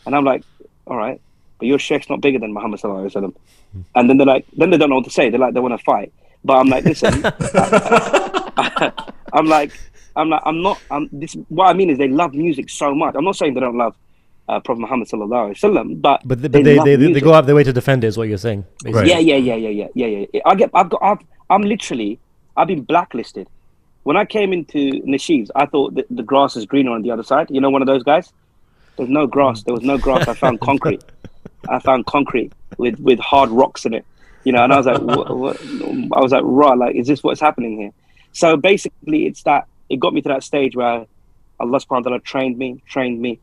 and I'm like, all right, but your sheikh's not bigger than Muhammad sallallahu alaihi wasallam. Hmm. And then they're like, then they don't know what to say. They're like, they want to fight. But I'm like, listen, I, am like, I'm like, I'm not. I'm this. What I mean is, they love music so much. I'm not saying they don't love uh, Prophet Muhammad sallallahu alaihi wasallam. But but, they, but they, they, they, they, go out their way to defend it. Is what you're saying? Right. Yeah, yeah, yeah, yeah, yeah, yeah, yeah. I get. I've got. I've, I'm literally. I've been blacklisted. When I came into Nasheeds, I thought that the grass is greener on the other side. You know, one of those guys. There's no grass. There was no grass. I found concrete. I found concrete with with hard rocks in it. You know, and I was like, what, what? I was like, right, Like, is this what's happening here? So basically, it's that. It got me to that stage where Allah subhanahu wa ta'ala trained me, trained me,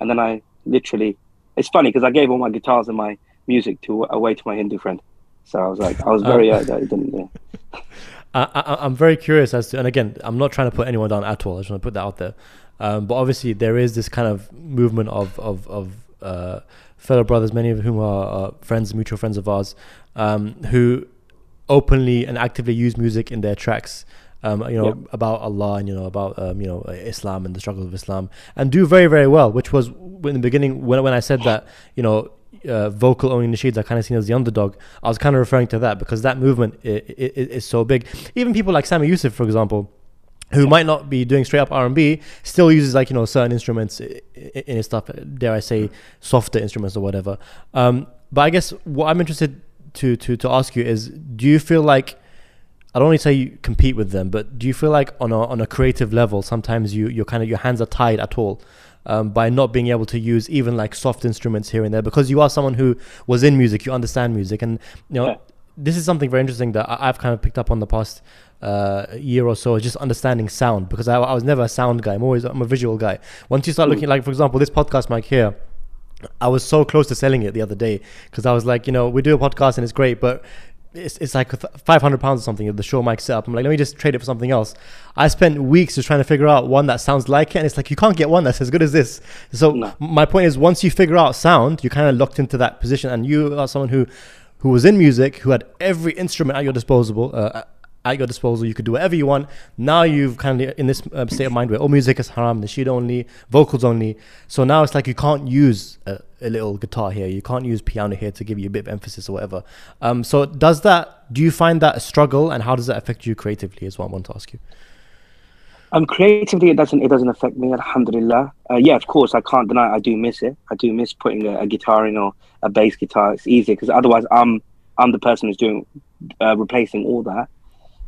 and then I literally, it's funny because I gave all my guitars and my music to away to my Hindu friend. So I was like, I was very, uh, uh, didn't, yeah. I, am very curious as to, and again, I'm not trying to put anyone down at all. I just want to put that out there. Um, but obviously, there is this kind of movement of of, of uh, fellow brothers, many of whom are uh, friends, mutual friends of ours, um, who openly and actively use music in their tracks um, you know, yeah. about Allah and you know about um, you know Islam and the struggles of Islam, and do very very well. Which was in the beginning when when I said that you know uh, vocal only nasheeds are kind of seen as the underdog. I was kind of referring to that because that movement is so big. Even people like Sami Yusuf, for example, who might not be doing straight up R&B, still uses like you know certain instruments in his stuff. Dare I say, softer instruments or whatever. Um, but I guess what I'm interested to to to ask you is, do you feel like I don't want to say you compete with them, but do you feel like on a on a creative level, sometimes you you're kind of your hands are tied at all um, by not being able to use even like soft instruments here and there because you are someone who was in music, you understand music, and you know. Yeah. This is something very interesting that I've kind of picked up on the past uh, year or so, just understanding sound because I, I was never a sound guy. I'm always I'm a visual guy. Once you start looking, like for example, this podcast mic here, I was so close to selling it the other day because I was like, you know, we do a podcast and it's great, but it's, it's like 500 pounds or something of the show mic setup. I'm like, let me just trade it for something else. I spent weeks just trying to figure out one that sounds like it. And it's like, you can't get one that's as good as this. So no. my point is once you figure out sound, you're kind of locked into that position. And you are someone who, who was in music, who had every instrument at your disposal, uh, at your disposal. You could do whatever you want. Now you've kind of in this uh, state of mind where all music is haram, nasheed only, vocals only. So now it's like you can't use a, a, little guitar here, you can't use piano here to give you a bit of emphasis or whatever. Um, so does that? Do you find that a struggle, and how does that affect you creatively? Is what I want to ask you. Um, creatively, it doesn't it doesn't affect me. Alhamdulillah. Uh, yeah, of course, I can't deny I do miss it. I do miss putting a, a guitar in or a bass guitar. It's easier because otherwise, I'm I'm the person who's doing uh, replacing all that.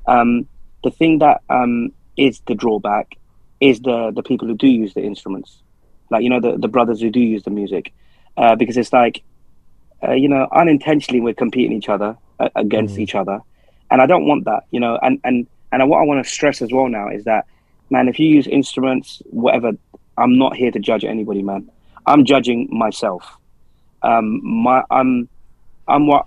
Um, the thing that um, is the drawback is the the people who do use the instruments, like you know the the brothers who do use the music, uh, because it's like, uh, you know, unintentionally we're competing each other uh, against mm. each other, and I don't want that, you know, and and and what I want to stress as well now is that, man, if you use instruments, whatever, I'm not here to judge anybody, man. I'm judging myself. Um, my I'm I'm what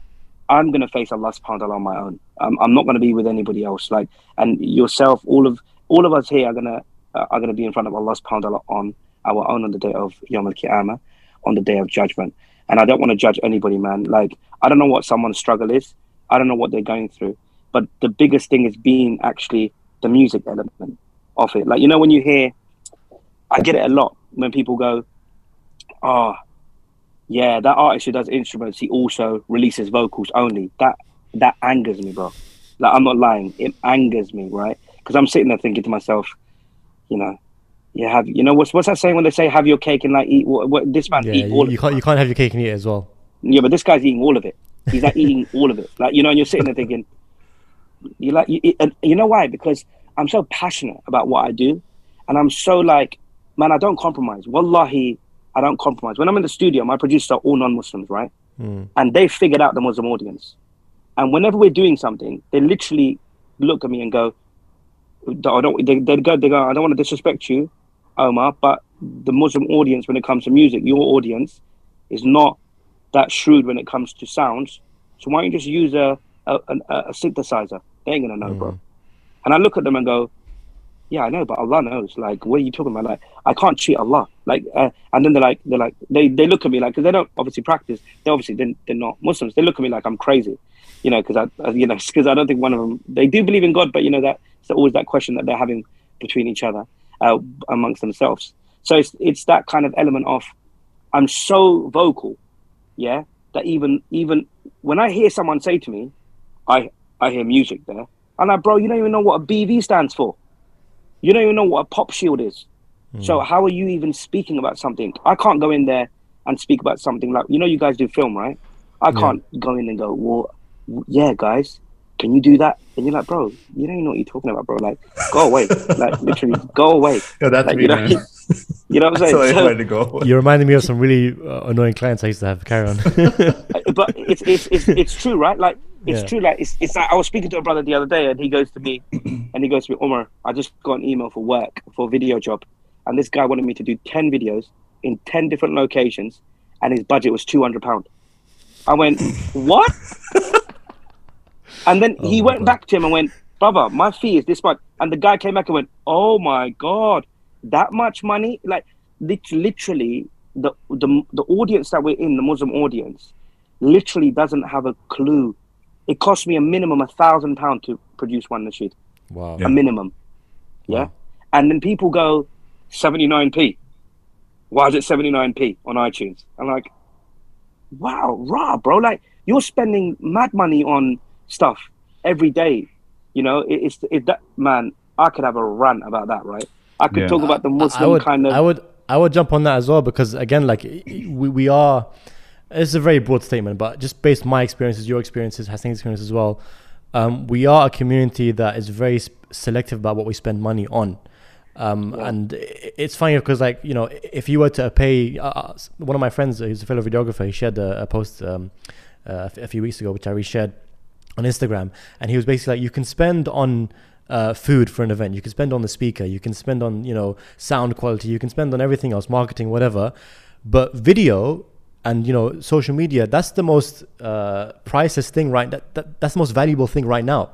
I'm gonna face Allah subhanahu wa ta'ala on my own. I'm not gonna be with anybody else. Like and yourself, all of all of us here are gonna uh, are gonna be in front of Allah subhanahu on our own on the day of Yom Al Qiyamah, on the day of judgment. And I don't want to judge anybody, man. Like I don't know what someone's struggle is. I don't know what they're going through. But the biggest thing is being actually the music element of it. Like you know when you hear, I get it a lot when people go, "Oh, yeah, that artist who does instruments, he also releases vocals only. That that angers me, bro. Like I'm not lying, it angers me, right? Because I'm sitting there thinking to myself, you know, you have, you know, what's what's that saying when they say have your cake and like eat what, what this man yeah, eat all. You, you can't you can't have your cake and eat it as well. Yeah, but this guy's eating all of it. He's like eating all of it. Like you know, and you're sitting there thinking, you like, you, and you know why? Because I'm so passionate about what I do, and I'm so like, man, I don't compromise. Wallahi, I don't compromise. When I'm in the studio, my producers are all non-Muslims, right? Mm. And they figured out the Muslim audience. And whenever we're doing something, they literally look at me and go, I don't, they, they go, they go, I don't want to disrespect you, Omar, but the Muslim audience, when it comes to music, your audience is not that shrewd when it comes to sounds. So why don't you just use a, a, a, a synthesizer? They ain't gonna know, mm. bro. And I look at them and go, yeah, I know, but Allah knows. Like, what are you talking about? Like, I can't cheat Allah. Like, uh, and then they're like, they're like, they, they look at me like, because they don't obviously practice. They obviously they're, they're not Muslims. They look at me like I'm crazy, you know, because I, you know, because I don't think one of them they do believe in God, but you know that it's always that question that they're having between each other, uh, amongst themselves. So it's it's that kind of element of, I'm so vocal, yeah, that even even when I hear someone say to me, I I hear music there, I'm like, bro, you don't even know what a BV stands for. You don't even know what a pop shield is. Mm. So how are you even speaking about something? I can't go in there and speak about something like you know you guys do film, right? I can't yeah. go in and go, well, yeah, guys, can you do that? And you're like, bro, you don't even know what you're talking about, bro. Like, go away. like, literally, go away. Yeah, that's like, me, you know, man. you know what I'm saying? So, to go. You're reminding me of some really uh, annoying clients I used to have. Carry on. but it's, it's it's it's true, right? Like it's yeah. true. Like it's, it's like I was speaking to a brother the other day, and he goes to me, and he goes to me, Omar, I just got an email for work for a video job, and this guy wanted me to do ten videos in ten different locations, and his budget was two hundred pound. I went, what? And then oh he went God. back to him and went, brother, my fee is this much. And the guy came back and went, oh my God, that much money? Like literally, the the the audience that we're in, the Muslim audience, literally doesn't have a clue it cost me a minimum a thousand pound to produce one nasheed. Wow. A minimum. Yeah. Wow. And then people go 79p. Why is it 79p on iTunes? I'm like, wow, raw, bro. Like you're spending mad money on stuff every day. You know, it, it's it, that man. I could have a rant about that, right? I could yeah. talk about the Muslim would, kind of. I would, I would jump on that as well because again, like we, we are it's a very broad statement, but just based on my experiences, your experiences, Hassan's experience as well, um, we are a community that is very selective about what we spend money on. Um, yeah. And it's funny because, like, you know, if you were to pay, uh, uh one of my friends, who's a fellow videographer, he shared a, a post um, uh, a few weeks ago, which I reshared on Instagram. And he was basically like, you can spend on uh, food for an event, you can spend on the speaker, you can spend on, you know, sound quality, you can spend on everything else, marketing, whatever. But video and you know social media that's the most uh, priceless thing right? That, that that's the most valuable thing right now.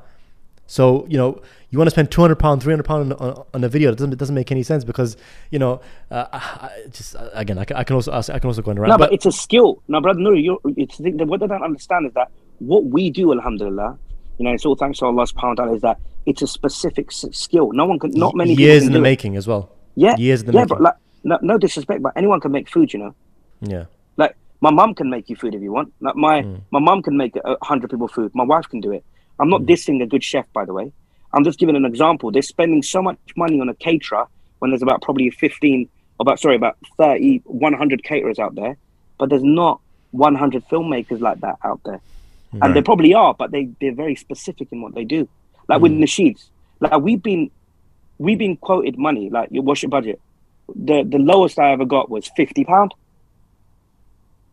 So you know you want to spend 200 pound 300 pound on, on, a video that doesn't, it doesn't make any sense because you know uh, I, just again I can, I can also I can also go around no but, but it's a skill. No brother no you it's the, what they don't understand is that what we do alhamdulillah you know it's all thanks to Allah subhanahu wa ta'ala is that it's a specific skill no one can not many years in the making as well yeah years in the yeah making. but like no, no disrespect but anyone can make food you know yeah Like, my mum can make you food if you want. Like my mm. my mum can make a hundred people food. My wife can do it. I'm not mm. dissing a good chef, by the way. I'm just giving an example. They're spending so much money on a caterer when there's about probably 15, about sorry, about 30, 100 caterers out there, but there's not 100 filmmakers like that out there. Right. And there probably are, but they they're very specific in what they do. Like mm. with Nasheeds, like we've been we've been quoted money. Like, what's your budget? The the lowest I ever got was fifty pound.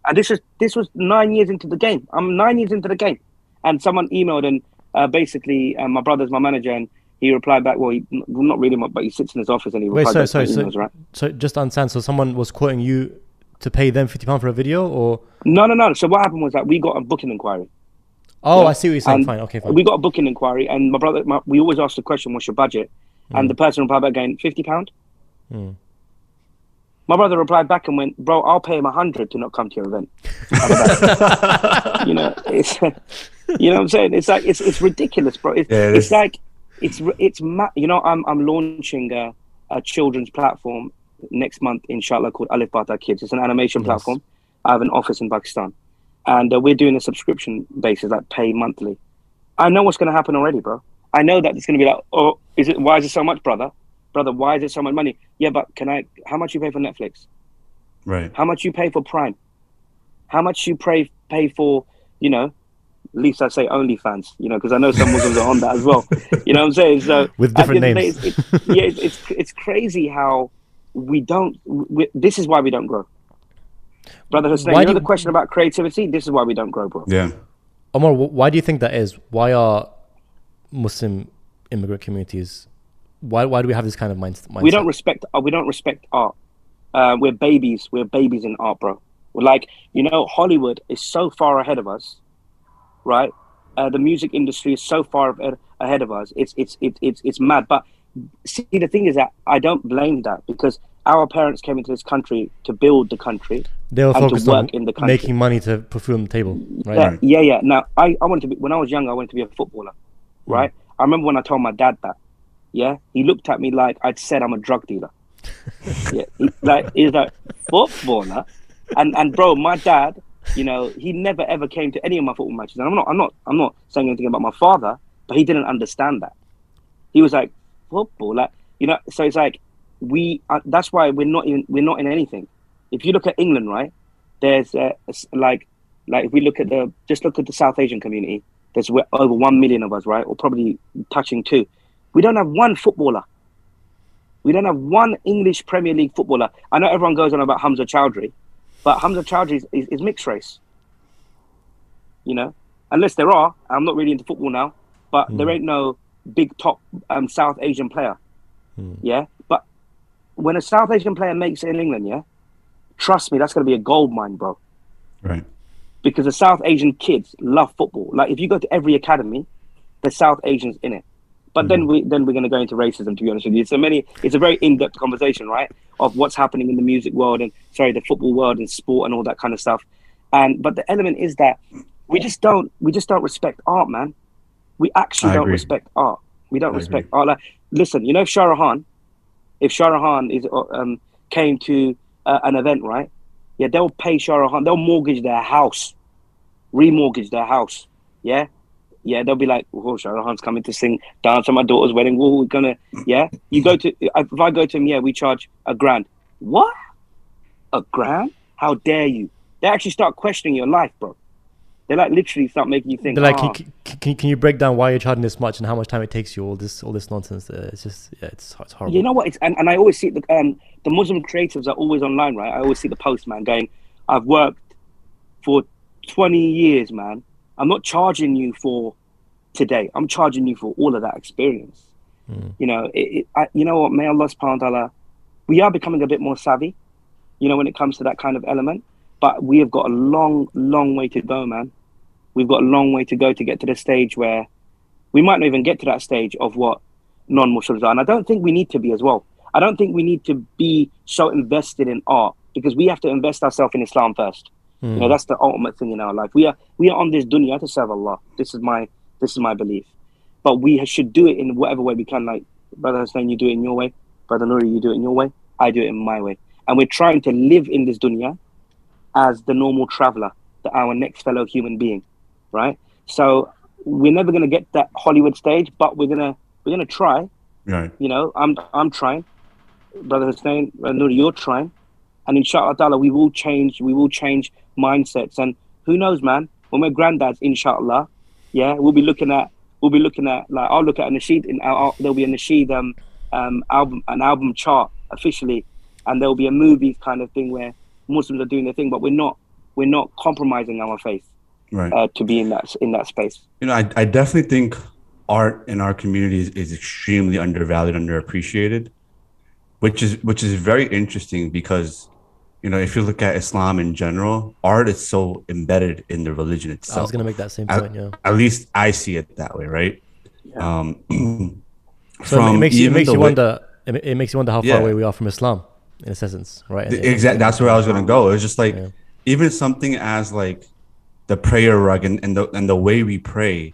And this is this was nine years into the game. I'm nine years into the game, and someone emailed and uh, basically uh, my brother's my manager and he replied back. Well, he, not really, but he sits in his office and he Wait, sorry, sorry, emails, so, right? so just understand. So someone was quoting you to pay them fifty pound for a video, or no, no, no. So what happened was that we got a booking inquiry. Oh, yeah? I see what you're saying. And fine, okay, fine. We got a booking inquiry, and my brother, my, we always ask the question, "What's your budget?" Mm. And the person replied back again, fifty pound. Mm. My brother replied back and went, "Bro, I'll pay him a hundred to not come to your event." you know, it's you know what I'm saying. It's like it's it's ridiculous, bro. It's, yeah, it it's like it's it's ma- you know I'm I'm launching a, a children's platform next month, inshallah, called Alif Bata Kids. It's an animation yes. platform. I have an office in Pakistan, and uh, we're doing a subscription basis, like pay monthly. I know what's going to happen already, bro. I know that it's going to be like, oh, is it? Why is it so much, brother? brother, why is it so much money? Yeah, but can I? How much you pay for Netflix? Right. How much you pay for Prime? How much you pay pay for? You know, at least I say OnlyFans. You know, because I know some Muslims are on that as well. You know what I'm saying? So with different names. Day, it's, it's, yeah, it's, it's it's crazy how we don't. We, this is why we don't grow. Brother Hussein, you know the question about creativity? This is why we don't grow, bro. Yeah. Omar, why do you think that is? Why are Muslim immigrant communities why why do we have this kind of mindset? We don't respect. Uh, we don't respect art. Uh, we're babies. We're babies in art, bro. We're like you know, Hollywood is so far ahead of us, right? Uh, the music industry is so far ahead of us. It's it's it's it's it's mad. But see, the thing is that I don't blame that because our parents came into this country to build the country. They were focused on in the country. making money to put food on the table, right? Yeah, yeah, yeah. Now, I, I wanted to be when I was young. I wanted to be a footballer, mm. right? I remember when I told my dad that yeah, he looked at me like I'd said I'm a drug dealer. yeah, he, like he's like footballer, and and bro, my dad, you know, he never ever came to any of my football matches, and I'm not, I'm not, I'm not saying anything about my father, but he didn't understand that. He was like football, like you know, so it's like we. Uh, that's why we're not in, we're not in anything. If you look at England, right, there's uh, like, like if we look at the just look at the South Asian community, there's over one million of us, right, or probably touching two we don't have one footballer. We don't have one English Premier League footballer. I know everyone goes on about Hamza Choudhury, but Hamza Choudhury is, is, is mixed race. You know, unless there are. I'm not really into football now, but mm. there ain't no big top um, South Asian player. Mm. Yeah, when a South Asian player makes it in England, yeah, trust me, that's going to be a gold mine, bro. Right. Because the South Asian kids love football. Like if you go to every academy, there's South Asians in it. But mm then we then we're going to go into racism. To be honest with you, so many. It's a very in-depth conversation, right, of what's happening in the music world and sorry, the football world and sport and all that kind of stuff. And but the element is that we just don't we just don't respect art, man. We actually I don't agree. respect art. We don't I respect agree. art. Like, listen, you know, Shah Rukh if Rukh is uh, um, came to uh, an event, right? Yeah, they'll pay Rukh They'll mortgage their house, remortgage their house. Yeah, yeah, they'll be like, "Oh, Khan's coming to sing, dance at my daughter's wedding. We're gonna, yeah." You go to, if I go to him, yeah, we charge a grand. What? A grand? How dare you? They actually start questioning your life, bro. They like literally start making you think. They're like, oh. can, can, can, you break down why you're charging this much and how much time it takes you? All this, all this nonsense. Uh, it's just, yeah, it's, it's horrible. You know what? It's and, and I always see the um the Muslim creatives are always online, right? I always see the post man going, "I've worked for 20 years, man." I'm not charging you for today. I'm charging you for all of that experience. Mm. You know, it, it, I, you know what? May Allah subhanahu wa ta'ala, we are becoming a bit more savvy, you know, when it comes to that kind of element. But we have got a long, long way to go, man. We've got a long way to go to get to the stage where we might not even get to that stage of what non-Muslims are. And I don't think we need to be as well. I don't think we need to be so invested in art because we have to invest ourselves in Islam first. Mm. You know, hmm. that's the ultimate thing in our life. We are we are on this dunya to serve Allah. This is my this is my belief. But we should do it in whatever way we can. Like Brother Hussein, you do it in your way. Brother Nuri, you do it in your way. I do it in my way. And we're trying to live in this dunya as the normal traveler, the, our next fellow human being, right? So we're never going to get that Hollywood stage, but we're going to we're gonna try. Right. You know, I'm I'm trying, brother Hussein, Nuri, you're trying, and inshallah, we will change. We will change mindsets, and who knows, man? When we're granddads, inshallah, yeah, we'll be looking at we'll be looking at like I'll look at a nasheed in our, there'll be a nasheed um, um album an album chart officially, and there'll be a movie kind of thing where Muslims are doing their thing, but we're not we're not compromising our faith right. uh, to be in that in that space. You know, I I definitely think art in our communities is extremely undervalued, underappreciated, which is which is very interesting because you know if you look at Islam in general, art is so embedded in the religion itself. I was gonna make that same point. At, yeah. At least I see it that way, right? Yeah. Um, so it makes you, it makes you way, wonder. It, it, makes you wonder how far yeah. away we are from Islam, in a sense, right? Exactly. That's where I was gonna go. It was just like yeah. even something as like the prayer rug and, and the and the way we pray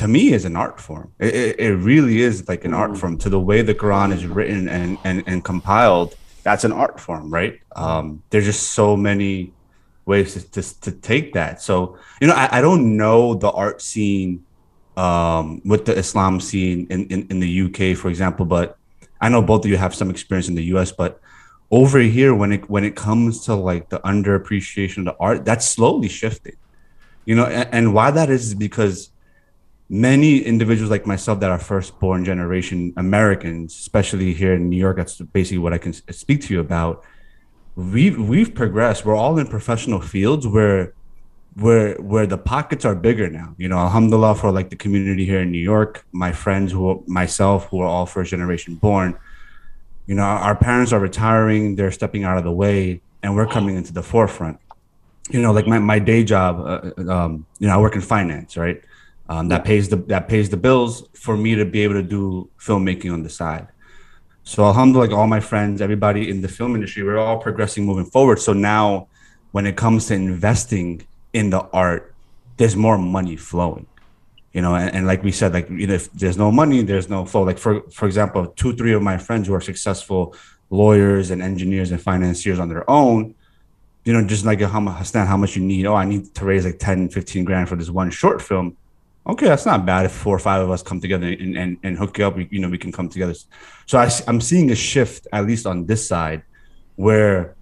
to me is an art form. It, it, it really is like an art mm. form to the way the Quran is written and, and, and compiled. That's an art form, right? Um, there's just so many ways to, to, to, take that. So, you know, I, I don't know the art scene um, with the Islam scene in, in, in the UK, for example, but I know both of you have some experience in the US, but over here, when it when it comes to like the underappreciation of the art, that's slowly shifting. You know, and, and why that is, is because many individuals like myself that are first born generation Americans, especially here in New York, that's basically what I can speak to you about. We've we've progressed. We're all in professional fields where where where the pockets are bigger now. You know, alhamdulillah for like the community here in New York, my friends who myself who are all first generation born, you know, our parents are retiring, they're stepping out of the way, and we're coming into the forefront. You know, like my, my day job, uh, um, you know, I work in finance, right? um, that pays the that pays the bills for me to be able to do filmmaking on the side. So alhamdulillah, like all my friends, everybody in the film industry, we're all progressing moving forward. So now when it comes to investing in the art, there's more money flowing. You know, and, and like we said, like you know, if there's no money, there's no flow. Like for for example, two, three of my friends who are successful lawyers and engineers and financiers on their own, you know, just like how much how much you need. Oh, I need to raise like 10, 15 grand for this one short film okay, that's not bad if four or five of us come together and, and, and hook you up. We, you know, we can come together. So I, I'm seeing a shift, at least on this side, where,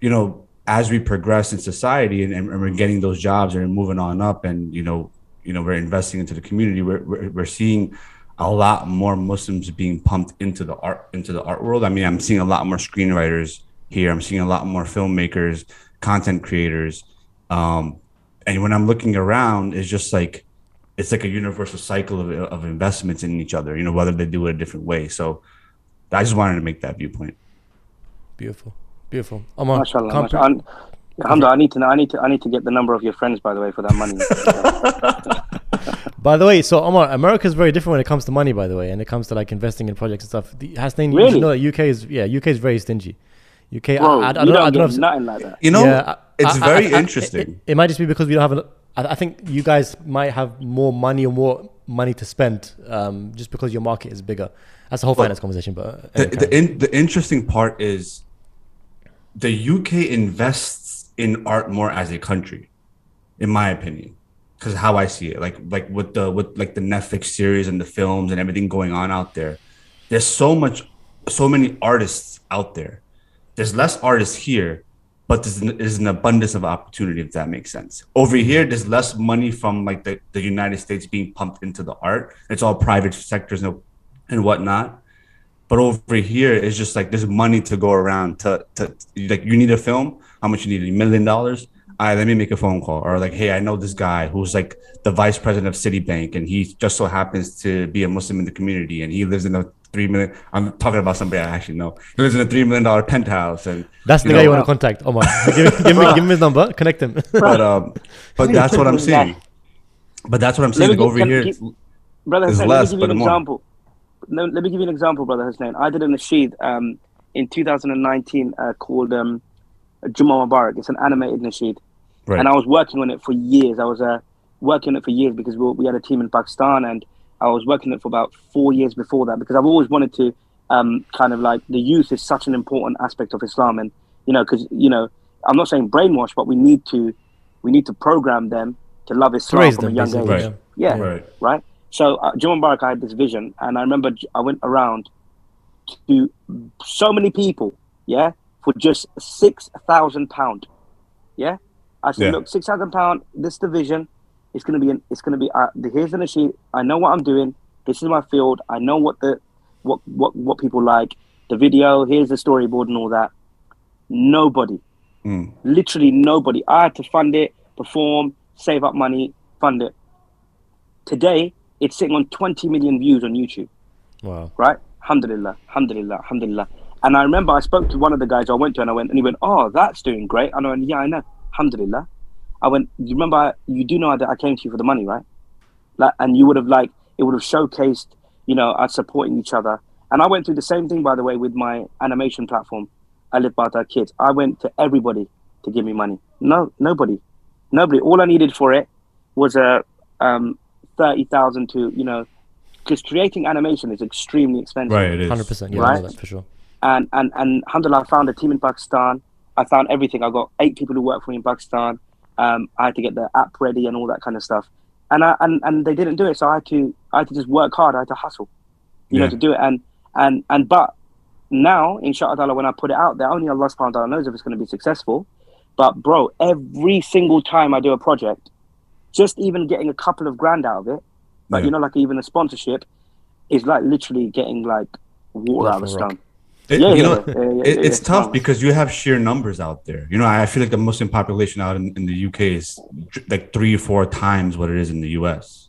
you know, as we progress in society and, and we're getting those jobs and moving on up and, you know, you know, we're investing into the community, we're, we're, we're seeing a lot more Muslims being pumped into the art, into the art world. I mean, I'm seeing a lot more screenwriters here. I'm seeing a lot more filmmakers, content creators. Um, and when I'm looking around, it's just like, it's like a universal cycle of, of investments in each other, you know, whether they do it a different way. So I just wanted to make that viewpoint. Beautiful. Beautiful. Omar, Mashallah, comp- Mashallah. I need to know. I need to. I need to get the number of your friends, by the way, for that money. by the way, so Omar, America is very different when it comes to money. By the way, and it comes to like investing in projects and stuff. The, Hasnain, really? you know that UK is yeah, UK is very stingy. UK, Bro, I, I, I, don't, don't, I don't know. Nothing like that. You know, yeah, it's very interesting. It, it, might just be because we don't have I, I, think you guys might have more money or more money to spend um, just because your market is bigger. That's a whole finance conversation. But uh, the the, in, the interesting part is the UK invests in art more as a country, in my opinion, because how I see it, like like with the with like the Netflix series and the films and everything going on out there, there's so much, so many artists out there. There's less artists here, but there's an, there's an abundance of opportunity if that makes sense. Over here there's less money from like the, the united states being pumped into the art. It's all private sectors and, and whatnot. But over here it's just like there's money to go around to, to like you need a film how much you need a million dollars all right, let me make a phone call. Or like, hey, I know this guy who's like the vice president of Citibank, and he just so happens to be a Muslim in the community, and he lives in a three million. I'm talking about somebody I actually know. He lives in a three million dollar penthouse, and that's the guy you want to contact. Oh my, give, give me give me his number, connect him. but um, but that's what I'm saying. But that's what I'm saying. Like over here, brother, Hussein, less, let me give you an example. Let, let, me give you an example, brother Hussein. I did a nasheed um, in 2019 uh, called um, Juma Mubarak. It's an animated nasheed, right. and I was working on it for years. I was uh, working on it for years because we, we had a team in Pakistan and I was working on it for about four years before that because I've always wanted to um, kind of like the youth is such an important aspect of Islam, and you know, because you know, I'm not saying brainwash, but we need to we need to program them to love Islam from a young age. Right. Yeah, right. right. So uh, Juma Mubarak, I had this vision, and I remember I went around to so many people, yeah, for just six thousand pound, yeah. I said, yeah. look, six thousand pound. This division, it's gonna be, an, it's gonna be. Uh, here's the sheet. I know what I'm doing. This is my field. I know what the, what what what people like. The video. Here's the storyboard and all that. Nobody, mm. literally nobody. I had to fund it, perform, save up money, fund it. Today, it's sitting on 20 million views on YouTube. Wow. Right? Alhamdulillah, alhamdulillah, alhamdulillah. And I remember I spoke to one of the guys I went to and I went, and he went, Oh, that's doing great. And I went, Yeah, I know. Alhamdulillah. I went, You remember, you do know that I came to you for the money, right? Like, and you would have, like, it would have showcased, you know, us supporting each other. And I went through the same thing, by the way, with my animation platform, Alif Bata Kids. I went to everybody to give me money. No, nobody. Nobody. All I needed for it was a um, thirty thousand to you know, because creating animation is extremely expensive. Right, it is. Hundred percent. Yeah, right? for sure. And and and alhamdulillah, I found a team in Pakistan. I found everything. I got eight people who work for me in Pakistan. Um, I had to get the app ready and all that kind of stuff. And I, and and they didn't do it, so I had to I had to just work hard. I had to hustle, you yeah. know, to do it. And and and but now, inshallah, when I put it out there, only Allah subhanahu wa ta'ala knows if it's going to be successful. But bro, every single time I do a project, just even getting a couple of grand out of it, like yeah. you know, like even a sponsorship, is like literally getting like water out of a stone. It, yeah, you know, yeah, it, it's tough because you have sheer numbers out there. You know, I feel like the Muslim population out in, in the UK is like three or four times what it is in the US.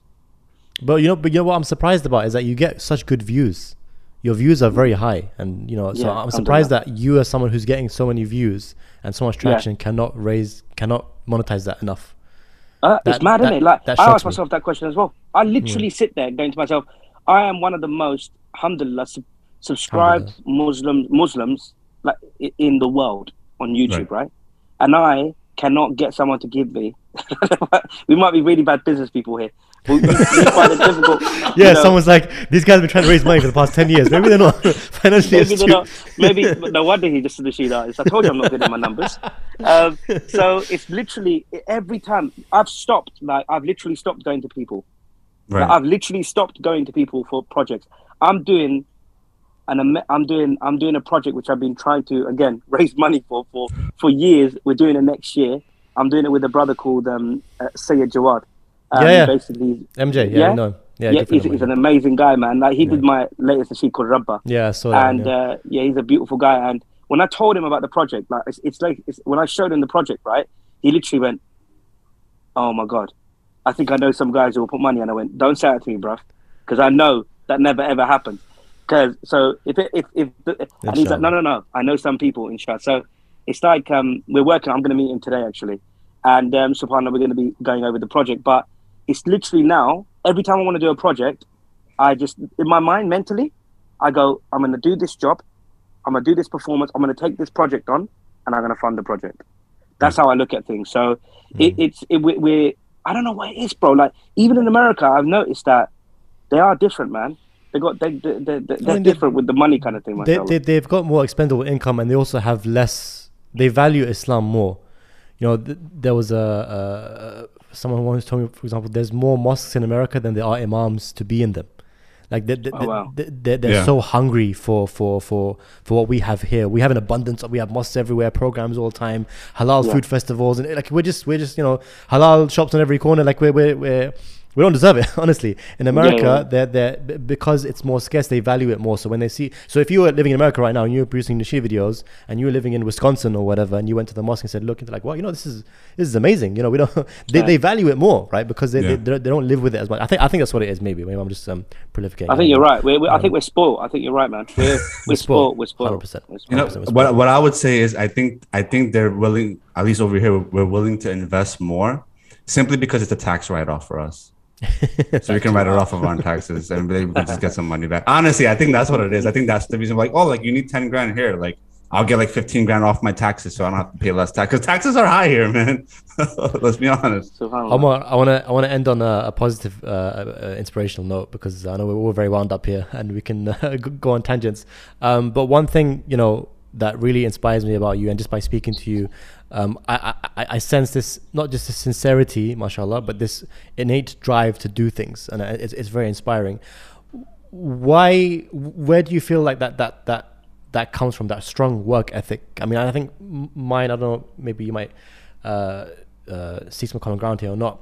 But you know, but you know what I'm surprised about is that you get such good views. Your views are very high, and you know, so I'm surprised that you, as someone who's getting so many views and so much traction, cannot raise, cannot monetize that enough. Uh, that, it's mad, that, isn't it? Like I ask myself me. that question as well. I literally yeah. sit there going to myself, I am one of the most, alhamdulillah, sub- subscribed Muslims Muslims like in the world on YouTube, right? right? And I cannot get someone to give me. we might be really bad business people here. Yeah, you know, someone's like, these guys have been trying to raise money for the past 10 years. Maybe they're not financially maybe astute. They're not, maybe, no wonder he just the sheet artist. I told you I'm not good at my numbers. Um, so it's literally every time I've stopped, like, I've literally stopped going to people. Right. Like, I've literally stopped going to people for projects. I'm doing and I'm, doing I'm doing a project which I've been trying to again raise money for for for years. We're doing it next year. I'm doing it with a brother called um, uh, Sayyid Jawad. Um, yeah, yeah. Basically, MJ. Yeah, yeah, no, yeah, yeah he's, he's, an amazing guy, man. Like he yeah. did my latest sheet called Rabba. Yeah, I saw that. And yeah. Uh, yeah, he's a beautiful guy. And when I told him about the project, like it's, it's like it's, when I showed him the project, right? He literally went, "Oh my god, I think I know some guys who will put money." And I went, "Don't say it to me, bro, because I know that never ever happens." Because so if it, if if the, and he's like, no no no, I know some people in Shah. So it's like um, we're working. I'm going to meet him today actually, and um, Subhanallah, we're going to be going over the project. But it's literally now. Every time I want to do a project, I just in my mind mentally, I go, I'm going to do this job, I'm going to do this performance, I'm going to take this project on, and I'm going to fund the project. That's mm. how I look at things. So mm. it, it's it, we, we're I don't know what it is, bro. Like even in America, I've noticed that they are different, man they got they they they they're I mean, different with the money kind of thing. They, they they've got more expendable income and they also have less. They value Islam more. You know, th- there was a, a someone once told me, for example, there's more mosques in America than there are imams to be in them. Like they, they, oh, wow. they, they, they're yeah. so hungry for, for, for, for what we have here. We have an abundance. Of, we have mosques everywhere, programs all the time, halal yeah. food festivals, and like we're just we're just you know halal shops on every corner. Like we're we're, we're we don't deserve it honestly. In america yeah, yeah. they're they're because it's more scarce they value it more. So when they see so if you were living in america right now and you were producing Nasheed videos and you were living in wisconsin or whatever and you went to the mosque and said look into like well you know this is this is amazing. You know we don't they, yeah. they value it more right? Because they, they, they, don't live with it as much. I think i think that's what it is maybe. Maybe i'm just um prolificating. I think you're right. We're, we're, um, i think we're spoiled. I think you're right man. We're, we're, we're spoiled. we're spoiled. 100%, 100%. You know, what, what i would say is i think i think they're willing at least over here we're willing to invest more simply because it's a tax write-off for us so we can write it off of our taxes and we can just get some money back. Honestly, I think that's what it is. I think that's the reason. Like, oh, like you need ten grand here. Like, I'll get like fifteen grand off my taxes, so I don't have to pay less tax. Because taxes are high here, man. Let's be honest. Omar, I want to I want to end on a, a positive, uh, uh, inspirational note because I know we're all very wound up here and we can uh, go on tangents. Um, but one thing, you know, that really inspires me about you, and just by speaking to you, um, I, I, I sense this not just the sincerity, mashallah, but this innate drive to do things, and it's, it's very inspiring. Why? Where do you feel like that that that that comes from? That strong work ethic. I mean, I think mine. I don't know. Maybe you might uh, uh, see some common ground here or not.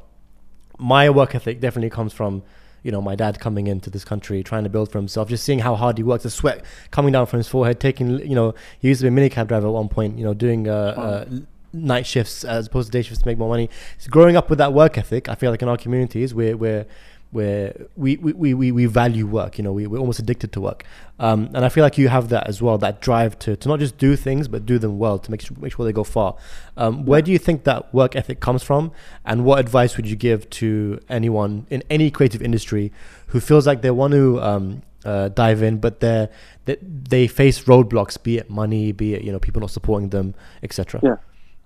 My work ethic definitely comes from you know, my dad coming into this country, trying to build for himself, just seeing how hard he works, the sweat coming down from his forehead, taking, you know, he used to be a minicab driver at one point, you know, doing uh, uh, night shifts as opposed to day shifts to make more money. So growing up with that work ethic, I feel like in our communities, we're, we're, where we, we, we, we value work, you know, we, we're almost addicted to work. Um, and I feel like you have that as well, that drive to, to not just do things, but do them well to make sure, make sure they go far. Um, where do you think that work ethic comes from? And what advice would you give to anyone in any creative industry who feels like they want to um, uh, dive in, but they they face roadblocks, be it money, be it, you know, people not supporting them, etc. Yeah.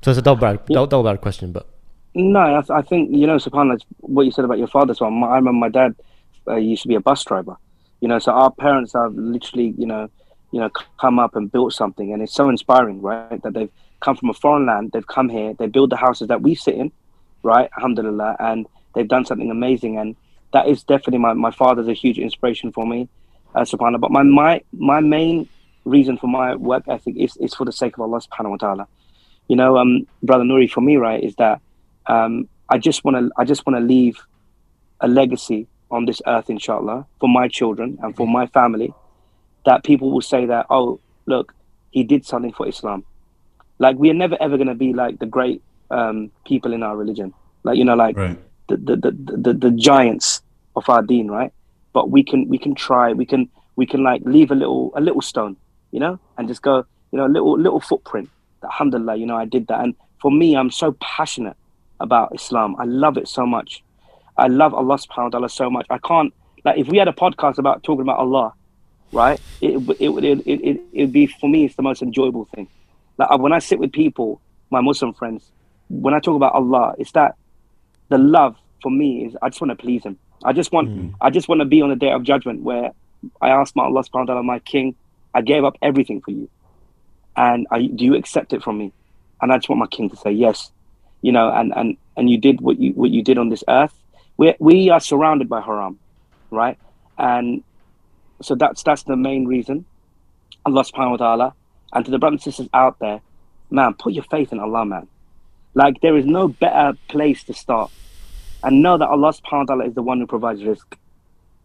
So it's a double bad, double, double bad question, but. No, I, I think you know, subhanallah, what you said about your father. So I remember my dad uh, used to be a bus driver. You know, so our parents have literally, you know, you know, come up and built something, and it's so inspiring, right? That they've come from a foreign land, they've come here, they build the houses that we sit in, right? Alhamdulillah, and they've done something amazing, and that is definitely my my father's a huge inspiration for me, uh, subhanallah. But my my my main reason for my work ethic is is for the sake of Allah subhanahu wa taala. You know, um, brother Nuri, for me, right, is that um, I just want to I just want to leave a legacy on this earth, inshallah, for my children and for my family, that people will say that, oh, look, he did something for Islam. Like we are never ever going to be like the great um, people in our religion, like you know, like right. the, the, the the the giants of our deen, right? But we can we can try, we can we can like leave a little a little stone, you know, and just go, you know, a little little footprint. Alhamdulillah, you know, I did that, and for me, I'm so passionate about Islam. I love it so much. I love Allah subhanahu wa ta'ala so much. I can't like if we had a podcast about talking about Allah, right? It it would it, it, it, it'd be for me it's the most enjoyable thing. Like when I sit with people, my Muslim friends, when I talk about Allah, it's that the love for me is I just want to please him. I just want mm. I just want to be on the day of judgment where I ask my Allah subhanahu wa ta'ala, my king, I gave up everything for you. And I, do you accept it from me? And I just want my king to say yes you know, and and and you did what you what you did on this earth. We we are surrounded by haram, right? And so that's that's the main reason. Allah subhanahu wa ta'ala. And to the brothers and sisters out there, man, put your faith in Allah, man. Like there is no better place to start. And know that Allah subhanahu wa ta'ala is the one who provides rizq.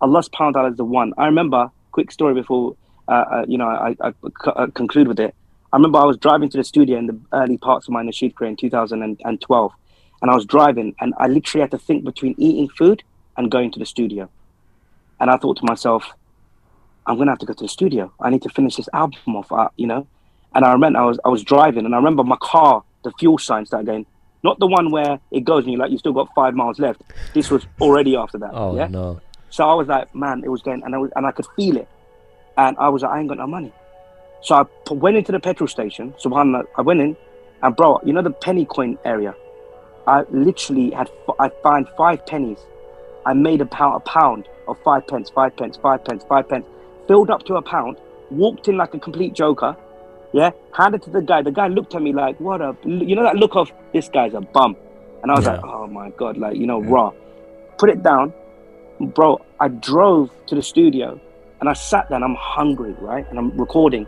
Allah subhanahu wa ta'ala is the one. I remember, quick story before uh, uh, you know I, conclude with it. I remember I was driving to the studio in the early parts of my Nasheed career in 2012, and I was driving, and I literally had to think between eating food and going to the studio. And I thought to myself, I'm gonna have to go to the studio. I need to finish this album off, uh, you know. And I remember I was I was driving, and I remember my car, the fuel sign started going. Not the one where it goes and you like you've still got five miles left. This was already after that. Oh yeah? no! So I was like, man, it was going, and I was, and I could feel it, and I was like, I ain't got no money. So I went into the petrol station. Subhanallah, I went in, and bro, you know the penny coin area. I literally had I find five pennies. I made a pound, a pound of five pence, five pence, five pence, five pence, filled up to a pound. Walked in like a complete joker. Yeah, handed to the guy. The guy looked at me like, "What a," you know that look of this guy's a bum, and I was yeah. like, "Oh my god!" Like you know, yeah. raw. Put it down, bro. I drove to the studio, and I sat there. and I'm hungry, right, and I'm recording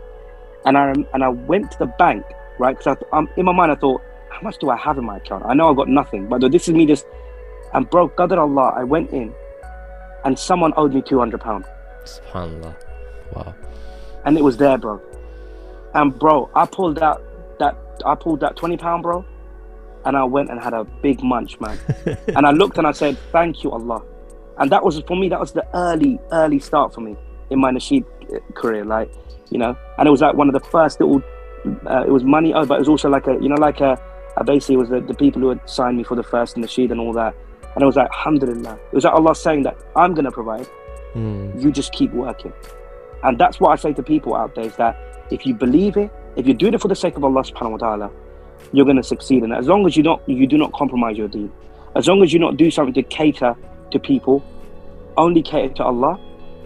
and I and I went to the bank, right? Because um, in my mind I thought, how much do I have in my account? I know I've got nothing, but this is me just. And bro, Qadr Allah, I went in, and someone owed me two hundred pound. Subhanallah, wow. And it was there, bro. And bro, I pulled out that I pulled that twenty pound, bro, and I went and had a big munch, man. and I looked and I said, "Thank you, Allah." And that was for me. That was the early, early start for me in my nasheed uh, career. Like you know, and it was like one of the first little. Uh, it was money, oh, but it was also like a, you know, like a, a basically was the, the people who had signed me for the first and the sheet and all that, and it was like, alhamdulillah, it was like Allah saying that I'm gonna provide, mm. you just keep working, and that's what I say to people out there is that if you believe it, if you're doing it for the sake of Allah subhanahu wa taala, you're gonna succeed in it. As long as you don't, you do not compromise your deen. As long as you not do something to cater to people, only cater to Allah,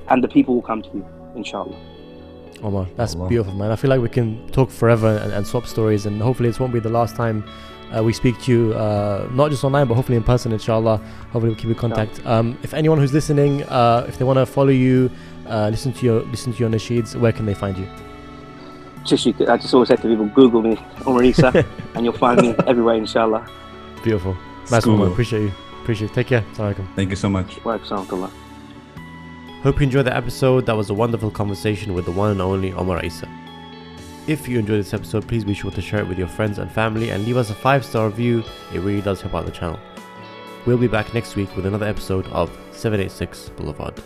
and the people will come to you, inshallah. Omar, that's Allah. beautiful, man. I feel like we can talk forever and, and swap stories, and hopefully, this won't be the last time uh, we speak to you, uh, not just online, but hopefully in person, inshallah. Hopefully, we'll keep in contact. Um, if anyone who's listening, uh, if they want to follow you, uh, listen to your listen to your nasheeds, where can they find you? Just you, I just always say to people, Google me, Omar Esa, and you'll find me everywhere, inshallah. Beautiful. Nice one, Appreciate you. Appreciate it. Take care. Thank you so much. Hope you enjoyed the episode. That was a wonderful conversation with the one and only Omar Esa. If you enjoyed this episode, please be sure to share it with your friends and family and leave us a 5 star review. It really does help out the channel. We'll be back next week with another episode of 786 Boulevard.